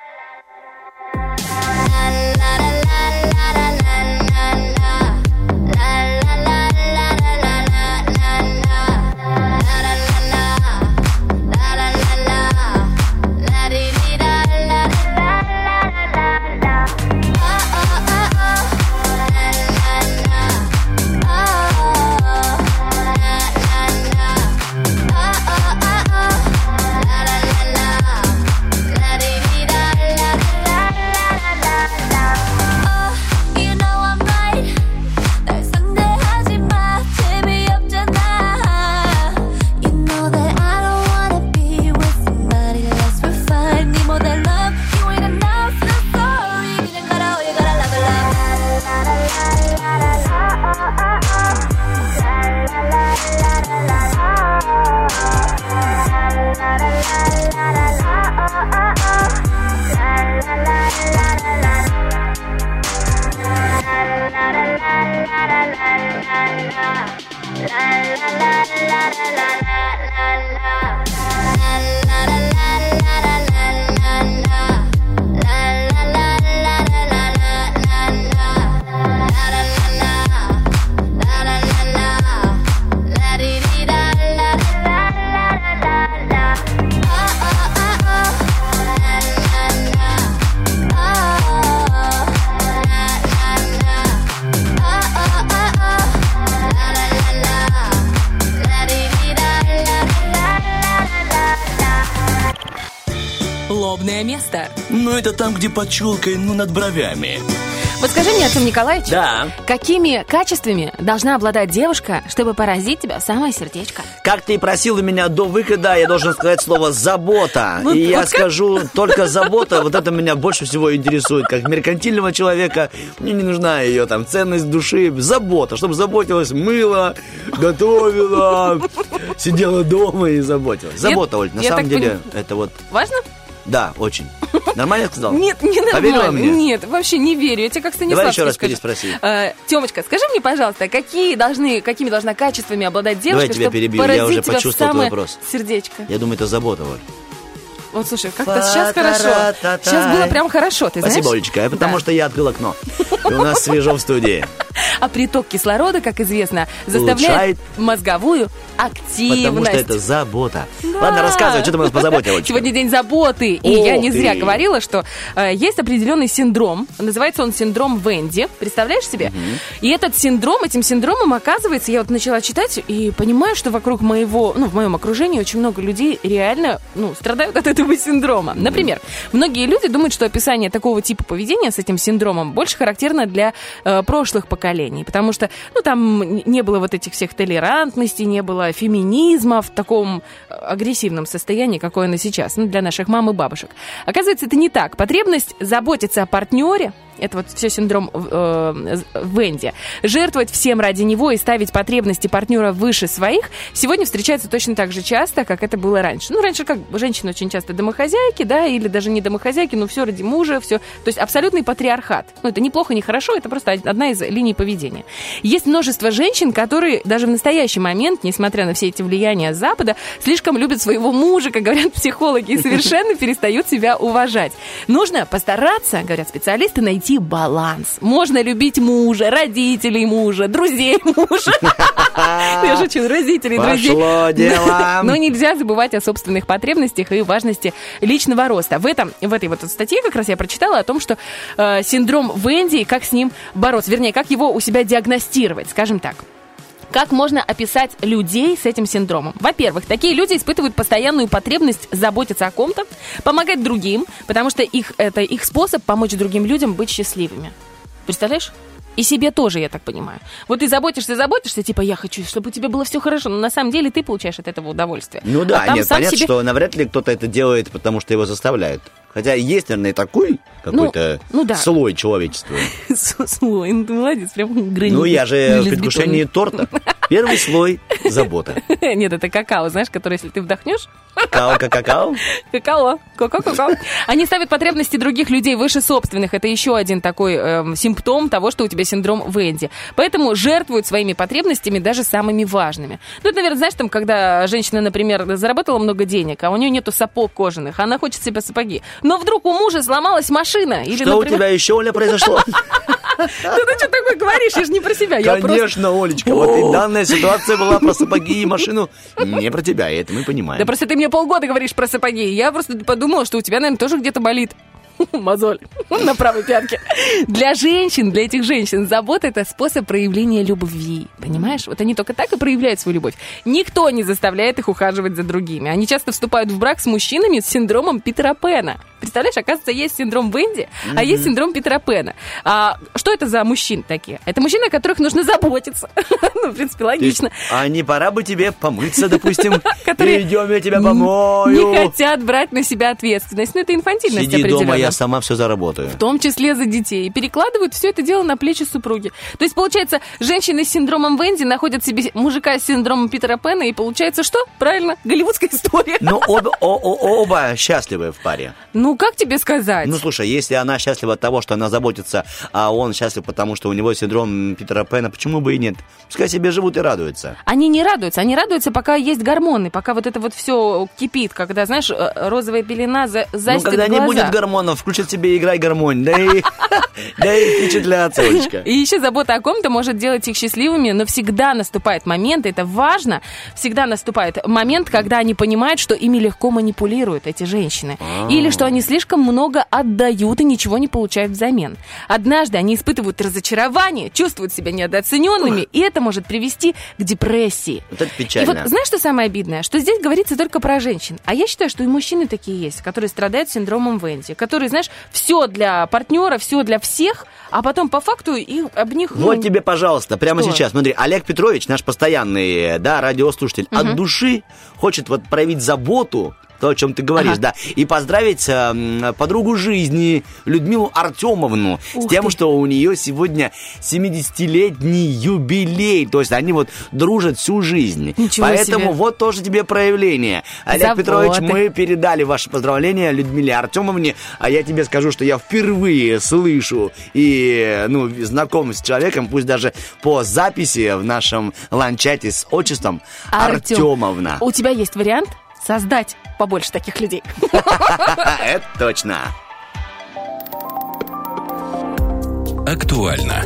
там, где под челкой, ну, над бровями. Вот скажи мне, Артем Николаевич, Да. какими качествами должна обладать девушка, чтобы поразить тебя в самое сердечко? Как ты и просил у меня до выхода, я должен сказать слово «забота». Вот- и я как? скажу только «забота». Вот это меня больше всего интересует. Как меркантильного человека, мне не нужна ее там ценность души. Забота, чтобы заботилась, мыла, готовила, сидела дома и заботилась. Забота, Оль, на я самом деле, это вот... Важно? Да, очень. Нормально я сказал? Нет, не Поверила нормально. мне? Нет, вообще не верю. Я тебе как Станислав Давай еще раз скажу. переспроси. Э, Тёмочка, скажи мне, пожалуйста, какие должны, какими должна качествами обладать девушка, я тебя перебью, я уже почувствовал твой вопрос. сердечко? Я думаю, это забота, Оль. Вот слушай, как-то сейчас хорошо. Сейчас было прям хорошо, ты Спасибо, знаешь? Олечка, потому что я открыл окно. И у нас свежо в студии. А приток кислорода, как известно, заставляет Улучшает. мозговую активность. Потому что это забота. Да. Ладно, рассказывай, что там у нас по заботе. Сегодня день заботы, и О, я не зря ты. говорила, что э, есть определенный синдром, называется он синдром Венди, представляешь себе? И этот синдром, этим синдромом, оказывается, я вот начала читать и понимаю, что вокруг моего, ну, в моем окружении очень много людей реально, ну, страдают от этого синдрома. Например, многие люди думают, что описание такого типа поведения с этим синдромом больше характерно для э, прошлых поколений, потому что, ну, там не было вот этих всех толерантностей, не было феминизма в таком э, агрессивном состоянии, какое оно сейчас, ну, для наших мам и бабушек. Оказывается, это не так. Потребность заботиться о партнере, это вот все синдром э, Венди. Жертвовать всем ради него и ставить потребности партнера выше своих сегодня встречается точно так же часто, как это было раньше. Ну, раньше как женщины очень часто домохозяйки, да, или даже не домохозяйки, но все ради мужа, все. То есть абсолютный патриархат. Ну, это неплохо, не хорошо, это просто одна из линий поведения. Есть множество женщин, которые даже в настоящий момент, несмотря на все эти влияния Запада, слишком любят своего мужа, как говорят психологи, и совершенно перестают себя уважать. Нужно постараться, говорят специалисты, найти баланс. Можно любить мужа, родителей мужа, друзей мужа. Я шучу, родителей, друзей. Пошло дело. Но нельзя забывать о собственных потребностях и важности личного роста. В, этом, в этой вот статье как раз я прочитала о том, что э, синдром Венди, и как с ним бороться, вернее, как его у себя диагностировать, скажем так. Как можно описать людей с этим синдромом? Во-первых, такие люди испытывают постоянную потребность заботиться о ком-то, помогать другим, потому что их, это их способ помочь другим людям быть счастливыми. Представляешь? И себе тоже, я так понимаю. Вот ты заботишься, заботишься, типа, я хочу, чтобы у тебя было все хорошо, но на самом деле ты получаешь от этого удовольствие. Ну да, А нет, понятно, себе- что навряд ли кто-то это делает, потому что его заставляют. Хотя есть, наверное, такой какой-то ну да. слой человечества. Слой, ну ты молодец, прям гранит. Ну, я же в Железобетонный. предвкушении торта. Первый слой – забота. Нет, это какао, знаешь, которое, если ты вдохнешь, Какао, как какао. Какао, какао, Они ставят потребности других людей выше собственных. Это еще один такой эм, симптом того, что у тебя синдром Венди. Поэтому жертвуют своими потребностями даже самыми важными. Ну, это, наверное, знаешь, там, когда женщина, например, заработала много денег, а у нее нету сапог кожаных, она хочет себе сапоги. Но вдруг у мужа сломалась машина. Или, Что у например- тебя еще, Оля, произошло? Да ты что такое говоришь? Я же не про себя. Конечно, Олечка, вот и данная ситуация была про сапоги и машину. Не про тебя, это мы понимаем. Да просто ты мне полгода говоришь про сапоги. Я просто подумала, что у тебя, наверное, тоже где-то болит. Мозоль на правой пятке. Для женщин, для этих женщин, забота – это способ проявления любви. Понимаешь? Вот они только так и проявляют свою любовь. Никто не заставляет их ухаживать за другими. Они часто вступают в брак с мужчинами с синдромом Питера Пэна. Представляешь, оказывается, есть синдром Венди, а есть синдром Питера Пэна. А что это за мужчин такие? Это мужчины, о которых нужно заботиться. Ну, в принципе, То есть, логично. а не пора бы тебе помыться, допустим? Которые Идем, я тебя Не помою. хотят брать на себя ответственность. Ну, это инфантильность Сиди дома, определенная. Я сама все заработаю. в том числе за детей, и перекладывают все это дело на плечи супруги. То есть, получается, женщины с синдромом Венди находят себе мужика с синдромом Питера Пэна, и получается что? Правильно, голливудская история. Но оба, о- о- оба счастливы в паре. Ну, как тебе сказать? Ну, слушай, если она счастлива от того, что она заботится, а он счастлив, потому что у него синдром Питера Пэна, почему бы и нет? Пускай себе живут и радуются. Они не радуются, они радуются, пока есть гормоны, пока вот это вот все кипит, когда, знаешь, э, розовая пелена за, Ну, застит когда не глаза. будет гормонов, включат себе играй гармонь, да и, да и впечатляться, Олечка. И еще забота о ком-то может делать их счастливыми, но всегда наступает момент, это важно, всегда наступает момент, когда они понимают, что ими легко манипулируют эти женщины. А. Или что они слишком много отдают и ничего не получают взамен. Однажды они испытывают разочарование, чувствуют себя недооцененными, и это может привести к депрессии. Вот это И печально. вот знаешь, что самое обидное? Что здесь говорится только про женщин. А я считаю, что и мужчины такие есть, которые страдают синдромом Венди, которые, знаешь, все для партнера, все для всех, а потом по факту их, об них... ну, Вот тебе, пожалуйста, прямо Что? сейчас. Смотри, Олег Петрович, наш постоянный, да, радиослушатель, от души хочет вот проявить заботу, то, о чем ты говоришь, Ага. да, и поздравить эм, подругу жизни Людмилу Артемовну с Ух тем, ты. что у нее сегодня 70-летний юбилей. То есть они вот дружат всю жизнь. Ничего Поэтому себе. вот тоже тебе проявление. Олег Заботы. Петрович, мы передали ваши поздравления Людмиле Артемовне, а я тебе скажу, что я впервые слышу и ну, знаком с человеком, пусть даже по записи в нашем ланчате с отчеством Артём, Артемовна. У тебя есть вариант создать побольше таких людей. Это точно. Актуально.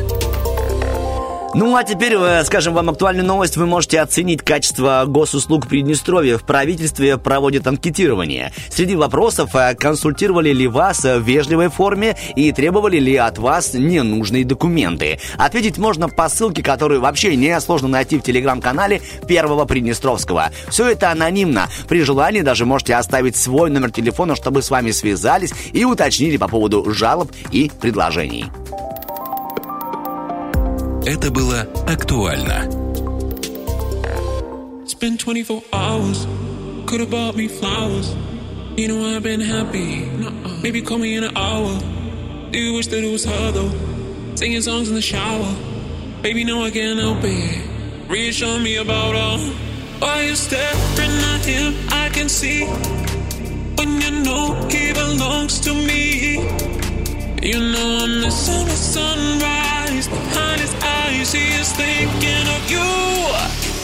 Ну, а теперь, э, скажем вам актуальную новость. Вы можете оценить качество госуслуг Приднестровья. В правительстве проводят анкетирование. Среди вопросов, э, консультировали ли вас в вежливой форме и требовали ли от вас ненужные документы. Ответить можно по ссылке, которую вообще не сложно найти в телеграм-канале Первого Приднестровского. Все это анонимно. При желании даже можете оставить свой номер телефона, чтобы с вами связались и уточнили по поводу жалоб и предложений. Это было актуально. It's been 24 hours. Could have bought me flowers. You know I've been happy. Nuh-uh. Maybe call me in an hour. Do you wish that it was her though? Singing songs in the shower. Baby, no, I can't help it. Reassure me about her. Why you staring at him? I can see. When you know he belongs to me. You know I'm missing the sunrise behind his eyes. He is thinking of you.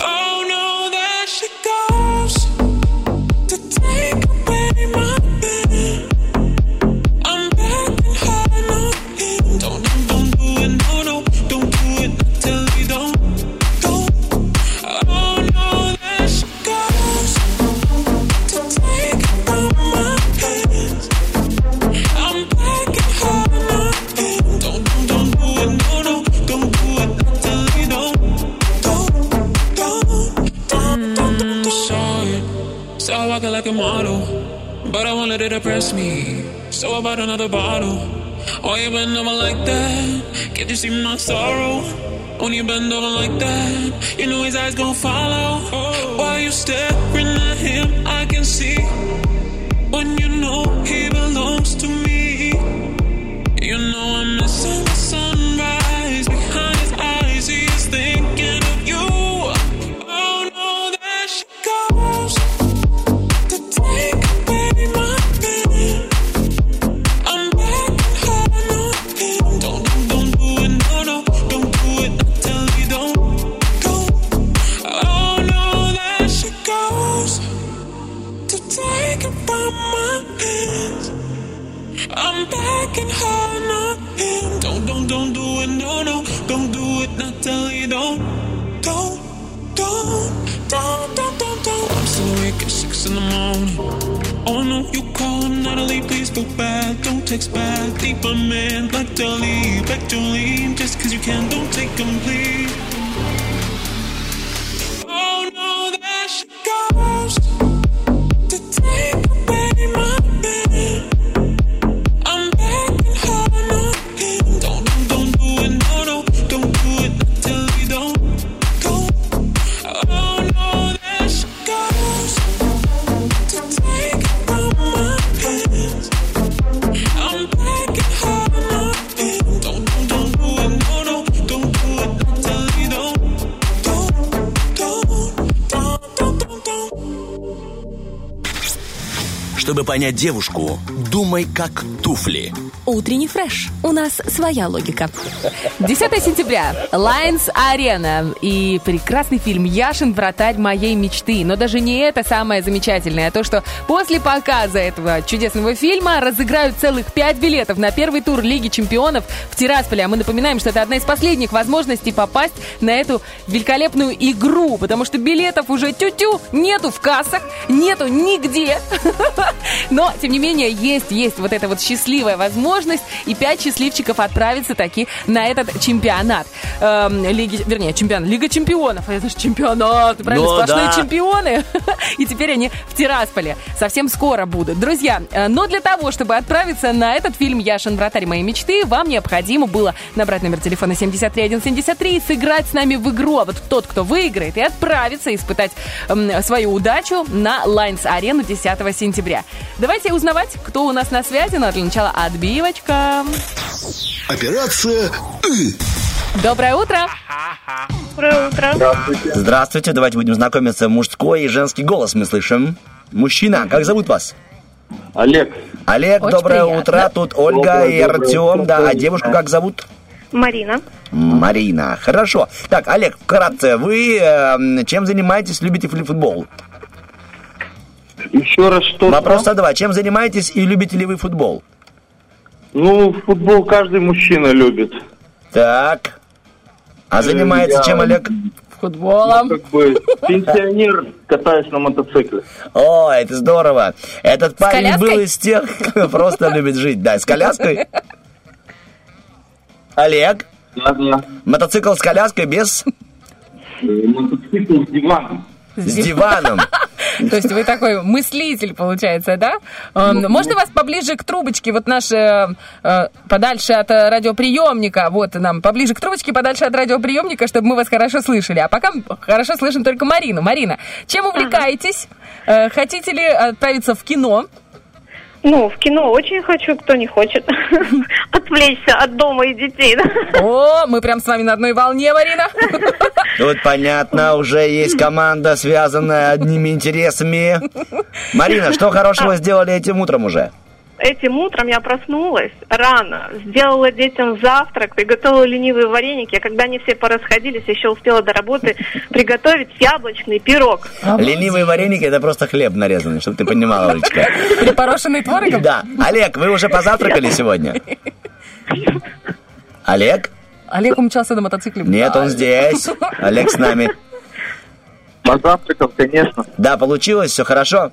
Oh no, there she goes it, walk walking like a model, but I won't let it oppress me. So I bought another bottle. Why you bend over like that? Can't you see my sorrow? When you bend over like that, you know his eyes gon' follow. Why you staring at him? I can see when you know he belongs to me. You know I'm missing the mentally, back to понять девушку, думай как туфли. Утренний фреш. У нас своя логика. 10 сентября. Lions Арена. И прекрасный фильм «Яшин. Вратарь моей мечты». Но даже не это самое замечательное, а то, что после показа этого чудесного фильма разыграют целых 5 билетов на первый тур Лиги Чемпионов в Тирасполе. А мы напоминаем, что это одна из последних возможностей попасть на эту великолепную игру, потому что билетов уже тю-тю нету в кассах, нету нигде. Но, тем не менее, есть, есть вот эта вот счастливая возможность, и пять счастливчиков отправятся таки на этот чемпионат. Эм, Лиги, вернее, чемпионат, Лига чемпионов. А Это же чемпионат, правильно, Ну, сплошные да. чемпионы. И теперь они в Тирасполе. Совсем скоро будут. Друзья, э, но для того, чтобы отправиться на этот фильм «Яшин. Вратарь моей мечты», вам необходимо было набрать номер телефона 73173 и сыграть с нами в игру. А вот тот, кто выиграет и отправится испытать м, свою удачу на Лайнс Арену 10 сентября. Давайте узнавать, кто у нас на связи. Но для начала отбивочка. Операция «Ы». Доброе утро. Доброе утро. Здравствуйте. Здравствуйте, давайте будем знакомиться. Мужской и женский голос мы слышим. Мужчина, как зовут вас? Олег. Олег, Очень доброе приятно. утро. Тут Ольга Доброе, и Артем. Да, а девушку как зовут? Марина. Марина. Хорошо. Так, Олег, вкратце, вы э, чем занимаетесь, любите ли футбол? Еще раз что? Вопрос два. Чем занимаетесь и любите ли вы футбол? Ну, футбол каждый мужчина любит. Так. А занимается я- чем, Олег? Футболом. Как бы пенсионер, катаюсь на мотоцикле. О, это здорово. Этот парень коляской? был из тех, кто просто любит жить. Да, с коляской. Олег, Да, да. мотоцикл с коляской без... Э, Мотоцикл с диваном. С диваном. То есть вы такой мыслитель, получается, да? Эм, Можно вас поближе к трубочке, вот наш, э, э, подальше от э, радиоприемника, вот нам, поближе к трубочке, подальше от радиоприемника, чтобы мы вас хорошо слышали. А пока хорошо слышим только Марину. Марина, чем увлекаетесь? Э, Хотите ли отправиться в кино? Ну, в кино очень хочу, кто не хочет. Отвлечься от дома и детей. О, мы прям с вами на одной волне, Марина. Тут понятно, уже есть команда, связанная одними интересами. Марина, что хорошего сделали этим утром уже? Этим утром я проснулась рано, сделала детям завтрак, приготовила ленивые вареники, а когда они все порасходились, еще успела до работы приготовить яблочный пирог. Ленивые вареники это просто хлеб нарезанный, чтобы ты понимала, Олечка. Припорошенный творогом? Да. Олег, вы уже позавтракали сегодня? Олег? Олег умчался на мотоцикле. Нет, он здесь. Олег с нами. Позавтракал, конечно. Да, получилось, все хорошо?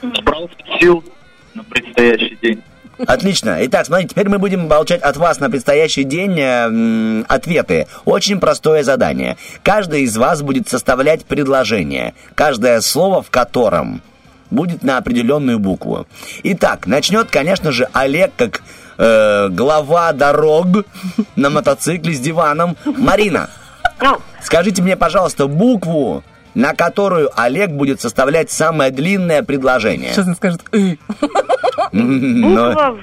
Набрался сил на предстоящий день. Отлично. Итак, смотрите, теперь мы будем получать от вас на предстоящий день э, ответы. Очень простое задание. Каждый из вас будет составлять предложение, каждое слово в котором будет на определенную букву. Итак, начнет, конечно же, Олег как э, глава дорог на мотоцикле с диваном. Марина, Ну, скажите мне, пожалуйста, букву, на которую Олег будет составлять самое длинное предложение. Сейчас он скажет «ы». Буква,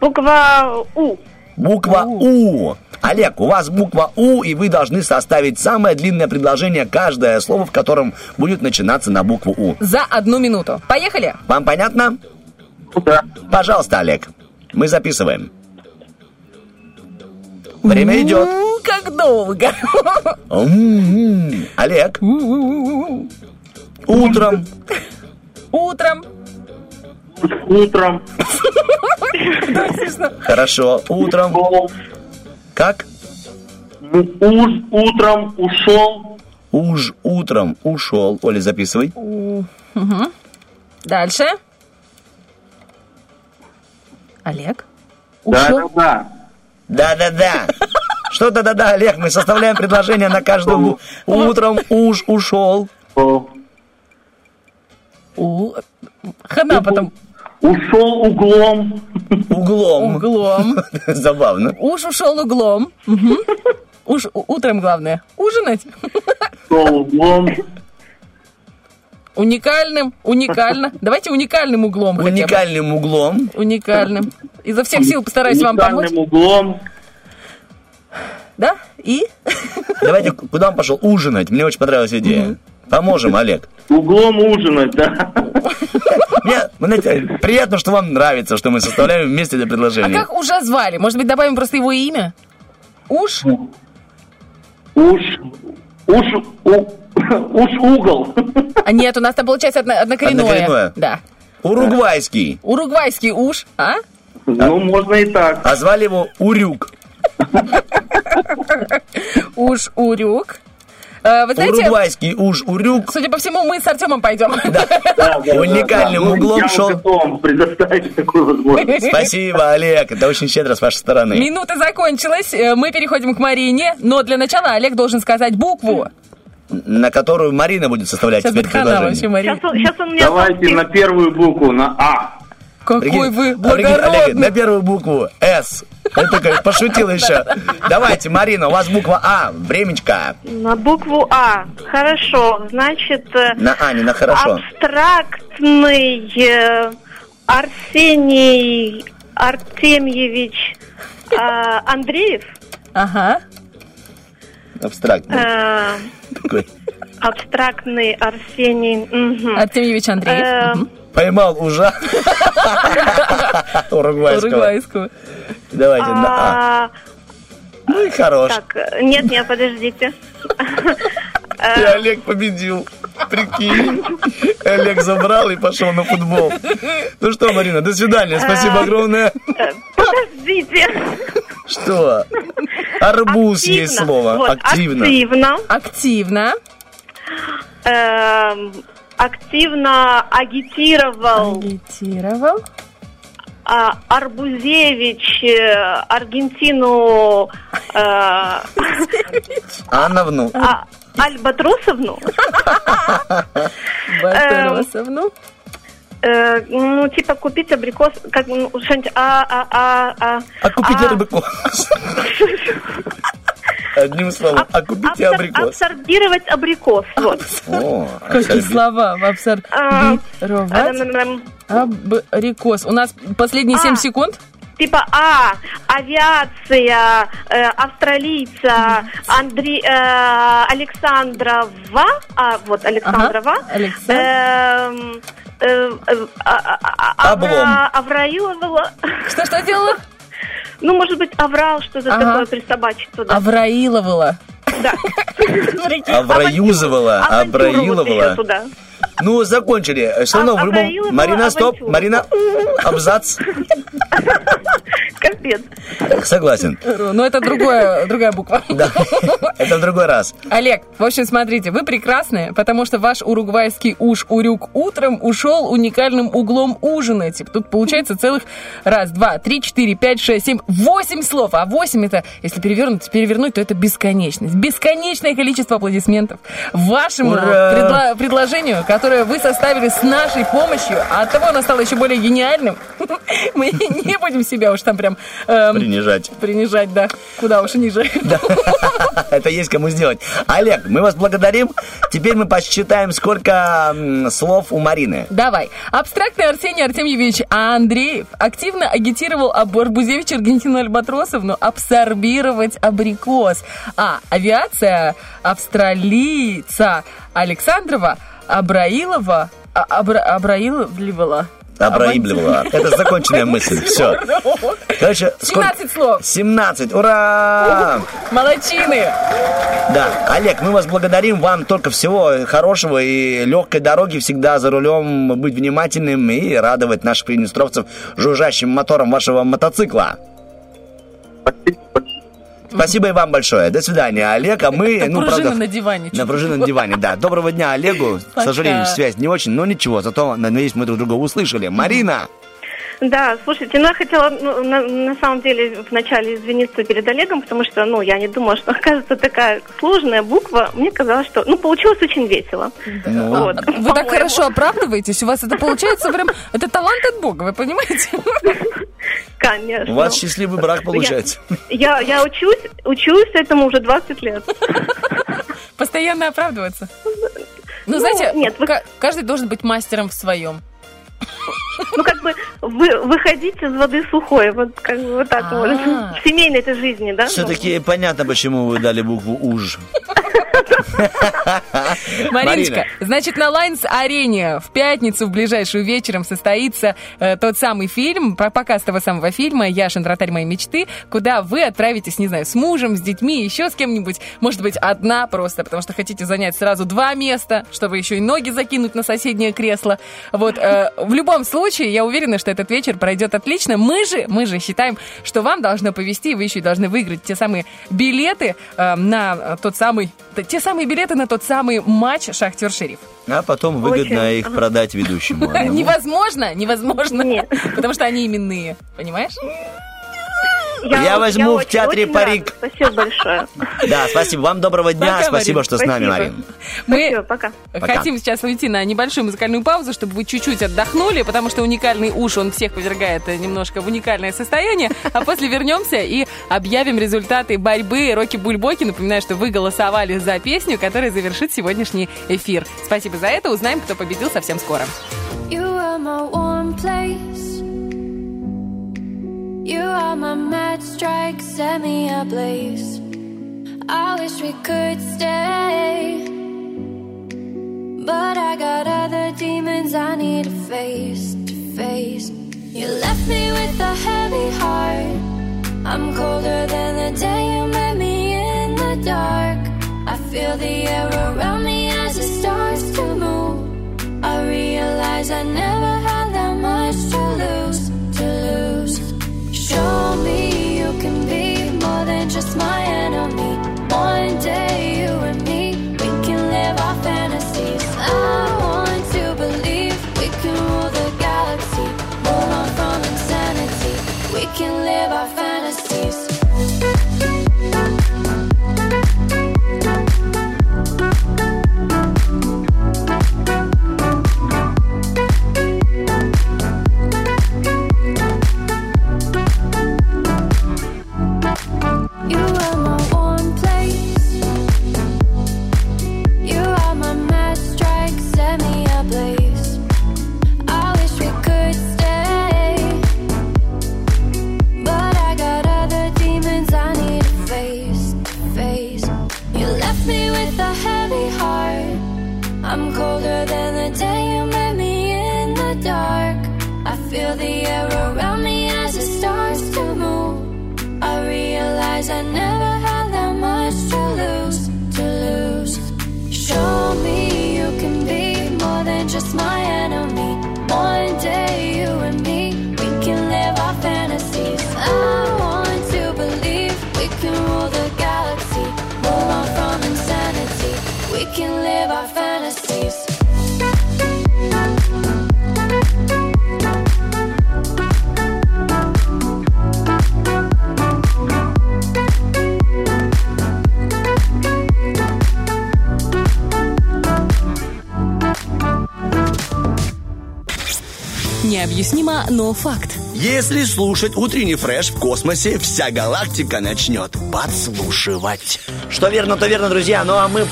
буква У. Буква У. Олег, у вас буква У, и вы должны составить самое длинное предложение, каждое слово, в котором будет начинаться на букву У. За одну минуту. Поехали. Вам понятно? Да. Пожалуйста, Олег. Мы записываем. Время идет. Как долго. М-м-м. Олег. Утром. Утром. Утром. Хорошо. Утром. Как? Уж утром ушел. Уж утром ушел. Оля, записывай. Дальше. Олег. Ушел. Да-да-да. Да-да-да. Что да-да-да, Олег? Мы составляем предложение на каждую бу- Утром уж ушел. У... Хана потом. Ушел углом. Углом. Углом. Забавно. Уж ушел углом. Мгм. Уж утром главное. Ужинать. Ушел углом. Уникальным, уникально. Давайте уникальным углом хотя бы. Уникальным углом. Уникальным. Изо всех сил постараюсь вам помочь. Уникальным углом. Да? И? Давайте, куда он пошел? Ужинать. Мне очень понравилась идея. Поможем, Олег. Углом ужинать, да. Мне, знаете, приятно, что вам нравится, что мы составляем вместе это А предложение. как уже звали? Может быть, добавим просто его имя? Уж? Уж, уж, у, уж угол. А нет, у нас там получается одно- однокоренное. Однокоренное. Да. Уругвайский. Уругвайский уж, а? Ну, можно и так. А звали его Урюк. Уж урюк. Э, Вы знаете, Уругвайский уж Урюк. судя по всему, мы с Артемом пойдем. Уникальным Ну, углом я шел. готов предоставить такую возможность. Спасибо, Олег. Это очень щедро с вашей стороны. Минута закончилась. Э, Мы переходим к Марине. Но для начала Олег должен сказать букву. На которую Марина будет составлять Сейчас теперь хана вообще, предложение. Марина. Сейчас он, сейчас он меня Давайте на первую букву, на А. Какой Прикинь, вы Олег, благородный. на первую букву С. Я такой пошутил еще. Давайте, Марина, у вас буква А. Времечко. На букву А. Хорошо. Значит, э, На А, не на хорошо. абстрактный э, Арсений Артемьевич э, Андреев. Ага. Абстрактный. Такой. абстрактный Арсений. Артемьевич Андреев. Поймал ужа. Уругвайского. Уругвайского. Давайте на А. а, Ну и хорош. Так, нет, нет, подождите. И Олег победил. Прикинь. Олег забрал и пошел на футбол. Ну что, Марина, до свидания. Спасибо огромное. Подождите. Что? Арбуз есть Активно. слово. Вот, Активно. Активно. Активно. Эм, активно агитировал Агитировал. а, Арбузевич э, Аргентину э, Анновну. а, Альбатросовну. Э, ну, типа купить абрикос, как ну, что-нибудь, а, а, а, а. А купите а, абрикос. Одним словом, а купите абсор- абрикос. Абсорбировать абрикос. Вот. О, Какие абсорби- слова? А, Абсорбировать. эм, Абрикос. У нас последние 7 А. секунд. Типа А, авиация, э, австралийца, Андре, э, Александрова, а, вот Александрова, Ага, Александр. эм, э, э, а- а- а- Облом. Авра- Авраилова, Что, что делала? Ну, может быть, Аврал, что-то Ага. такое присобачить туда. Авраиловала. Да. Авраюзовала, Авантюру Ну, закончили. Все равно в любом... Абраиловала Марина, стоп. авантюра. Марина, абзац. Капец. Согласен. Но это другое, другая буква. Да, это в другой раз. Олег, в общем, смотрите, вы прекрасны, потому что ваш уругвайский уж урюк утром ушел уникальным углом ужинать. Тут получается целых раз, два, три, четыре, пять, шесть, семь, восемь слов. А восемь это, если перевернуть, перевернуть, то это бесконечность. Бесконечное количество аплодисментов вашему Ура! предла- предложению, которое вы составили с нашей помощью. А от того оно стало еще более гениальным. Мы не будем себя уж там прям эм, Принижать. принижать, да. Куда уж ниже. Это есть кому сделать. Олег, мы вас благодарим. Теперь мы посчитаем, сколько слов у Марины. Давай. Абстрактный Арсений Артемьевич Андреев активно агитировал об Арбузевиче Аргентину Альбатросовну абсорбировать абрикос. А. Авиация австралийца Александрова Абраилова а, Абра, Абраиловливала. Абраиблевала. Это законченная мысль. Все. Короче, сколько? 17 слов. 17. Ура! Молодчины! Да, Олег, мы вас благодарим. Вам только всего хорошего и легкой дороги всегда за рулем быть внимательным и радовать наших приднестровцев жужжащим мотором вашего мотоцикла. Спасибо и вам большое. До свидания, Олег. А мы, Как ну, пружина правда, на диване. на пружинном диване, да. Доброго дня, Олегу. К сожалению, связь не очень, но ничего. Зато, надеюсь, мы друг друга услышали. Марина! Да, слушайте, ну я хотела ну, на, на самом деле вначале извиниться перед Олегом, потому что, ну, я не думала, что оказывается такая сложная буква. Мне казалось, что, ну, получилось очень весело. Ну, Вот. Вы так хорошо оправдываетесь, у вас это получается прям... Это талант от Бога, вы понимаете? Конечно. у вас счастливый брак получается. Я, я учусь, учусь этому уже 20 лет. Постоянно оправдываться. Ну, Ну, знаете, нет, вы- ка- каждый должен быть мастером в своем. Ну, как бы, вы, выходить из воды сухой, вот как бы вот так А. вот. В семейной этой жизни, да? Все-таки понятно, почему вы дали букву УЖ. Мариночка, значит, на Лайнс-арене в пятницу, в ближайшую вечером, состоится э, тот самый фильм, про показ того самого фильма «Яшин, вратарь моей мечты», куда вы отправитесь, не знаю, с мужем, с детьми, еще с кем-нибудь, может быть, одна просто, потому что хотите занять сразу два места, чтобы еще и ноги закинуть на соседнее кресло. Вот, э, в любом случае, я уверена, что этот вечер пройдет отлично. Мы же, мы же считаем, что вам должно повезти, вы еще и должны выиграть те самые билеты э, на э, тот самый, те самые билеты на тот самый матч Шахтер-Шериф. А потом выгодно Очень. их продать ведущему. Невозможно, невозможно, потому что они именные, понимаешь? Я возьму в очень- театре очень парик. рада. Спасибо большое. Да, спасибо. Вам доброго дня. Пока, спасибо, Марин. что с нами, Спасибо. Марин. Мы пока. Пока. хотим сейчас уйти на небольшую музыкальную паузу, чтобы вы чуть-чуть отдохнули, потому что уникальный уж, он всех повергает немножко в уникальное состояние. А после вернемся и объявим результаты борьбы Роки Бульбоки. Напоминаю, что вы голосовали за песню, которая завершит сегодняшний эфир. Спасибо за это. Узнаем, кто победил совсем скоро. You are my warm place. You are my mad strike, set me ablaze. I wish we could stay. But I got other demons I need to face, to face. You left me with a heavy heart. I'm colder than the day you met me in the dark. I feel the air around me as it starts to move. I realize I never had that much to lose, to lose. Show me you can be more than just my enemy. Но факт. Если слушать утренний фреш в космосе, вся галактика начнет подслушивать. Что верно, то верно, друзья. Ну а мы...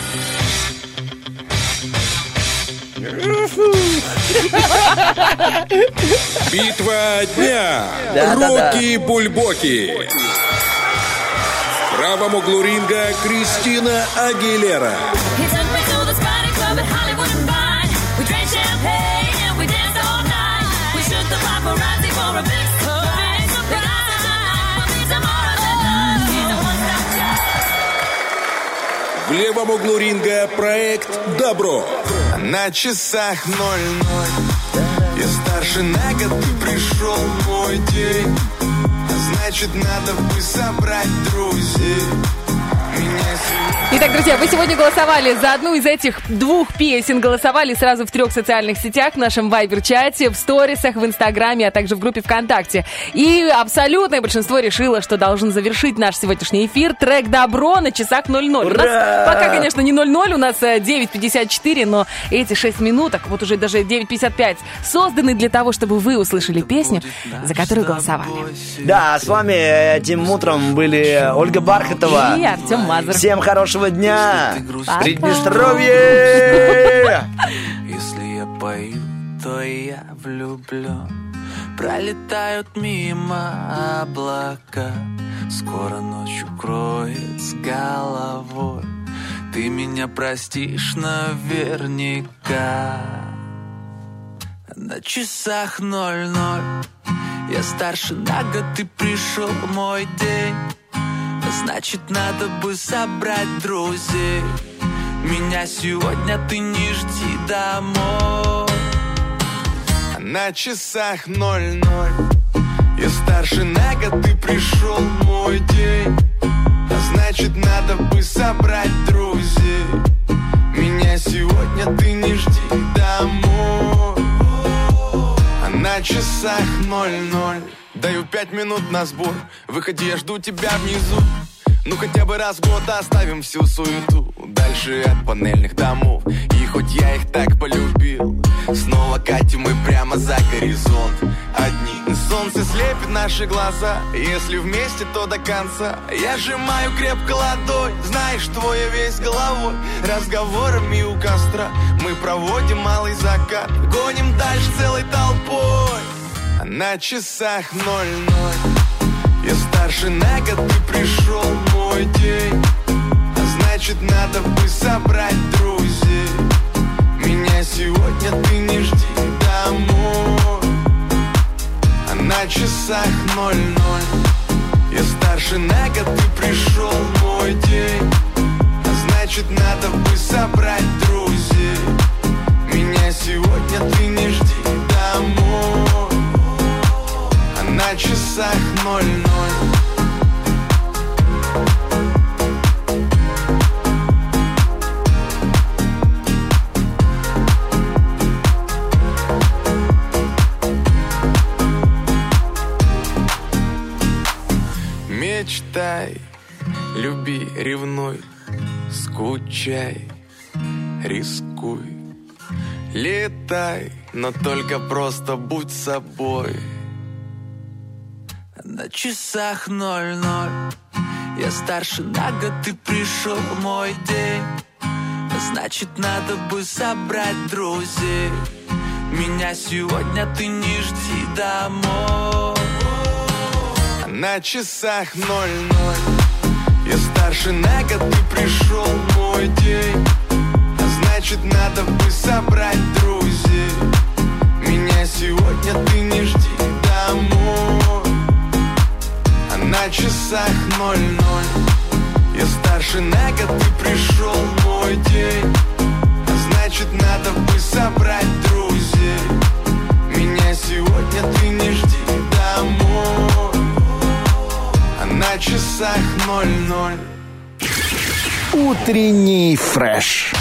Битва дня. Да-да-да. Руки Бульбоки. В правом углу ринга Кристина Агилера. Левом углу ринга проект «Добро». На часах ноль-ноль. Я старше на год, и пришел мой день. Значит, надо бы собрать друзей Итак, друзья, вы сегодня голосовали за одну из этих двух песен. Голосовали сразу в трех социальных сетях, в нашем Вайбер-чате, в сторисах, в Инстаграме, а также в группе ВКонтакте. И абсолютное большинство решило, что должен завершить наш сегодняшний эфир трек «Добро» на часах 00. У Ура! нас пока, конечно, не 00, у нас э, 9.54, но эти 6 минуток, вот уже даже 9.55, созданы для того, чтобы вы услышали песню, за которую голосовали. Да, с вами этим утром были Ольга Бархатова. И Артем Мазур. Всем хорошего дня. Пока. Приднестровье! Если я пою, то я влюблен Пролетают мимо облака Скоро ночь укроет с головой ты меня простишь наверняка. На часах ноль-ноль Я старше на год, ты пришел мой день Значит, надо бы собрать друзей. Меня сегодня ты не жди домой. На часах ноль-ноль. Я старше на год, ты пришел мой день. А значит, надо бы собрать друзей. Меня сегодня ты не жди домой. А на часах ноль-ноль. Даю пять минут на сбор. Выходи, я жду тебя внизу ну хотя бы раз в год оставим всю суету Дальше от панельных домов. И хоть я их так полюбил Снова катим мы прямо за горизонт. Одни Солнце слепит наши глаза Если вместе, то до конца. Я сжимаю крепко ладонь Знаешь, твоя весь головой. Разговорами у костра Мы проводим малый закат. Гоним дальше целой толпой. А на часах ноль-ноль. Я старше на год, ты пришел мой день. А значит, надо бы собрать друзей. Меня сегодня ты не жди домой. А на часах ноль-ноль. Я старше на год, ты пришел мой день. А значит, надо бы собрать друзей. Меня сегодня ты не жди домой. А на часах ноль-ноль Мечтай, люби, ревнуй, скучай, рискуй. Летай, но только просто будь собой. На часах ноль-ноль Я старше на год, ты пришел мой день Значит, надо бы собрать друзей Меня сегодня ты не жди домой на часах ноль-ноль. Я старше на год, ты пришел мой день. А значит, надо бы собрать друзей. Меня сегодня ты не жди домой. А на часах ноль-ноль. Я старше на год, ты пришел мой день. А значит, надо бы собрать друзей. Меня сегодня ты не жди домой на часах ноль-ноль Утренний фреш.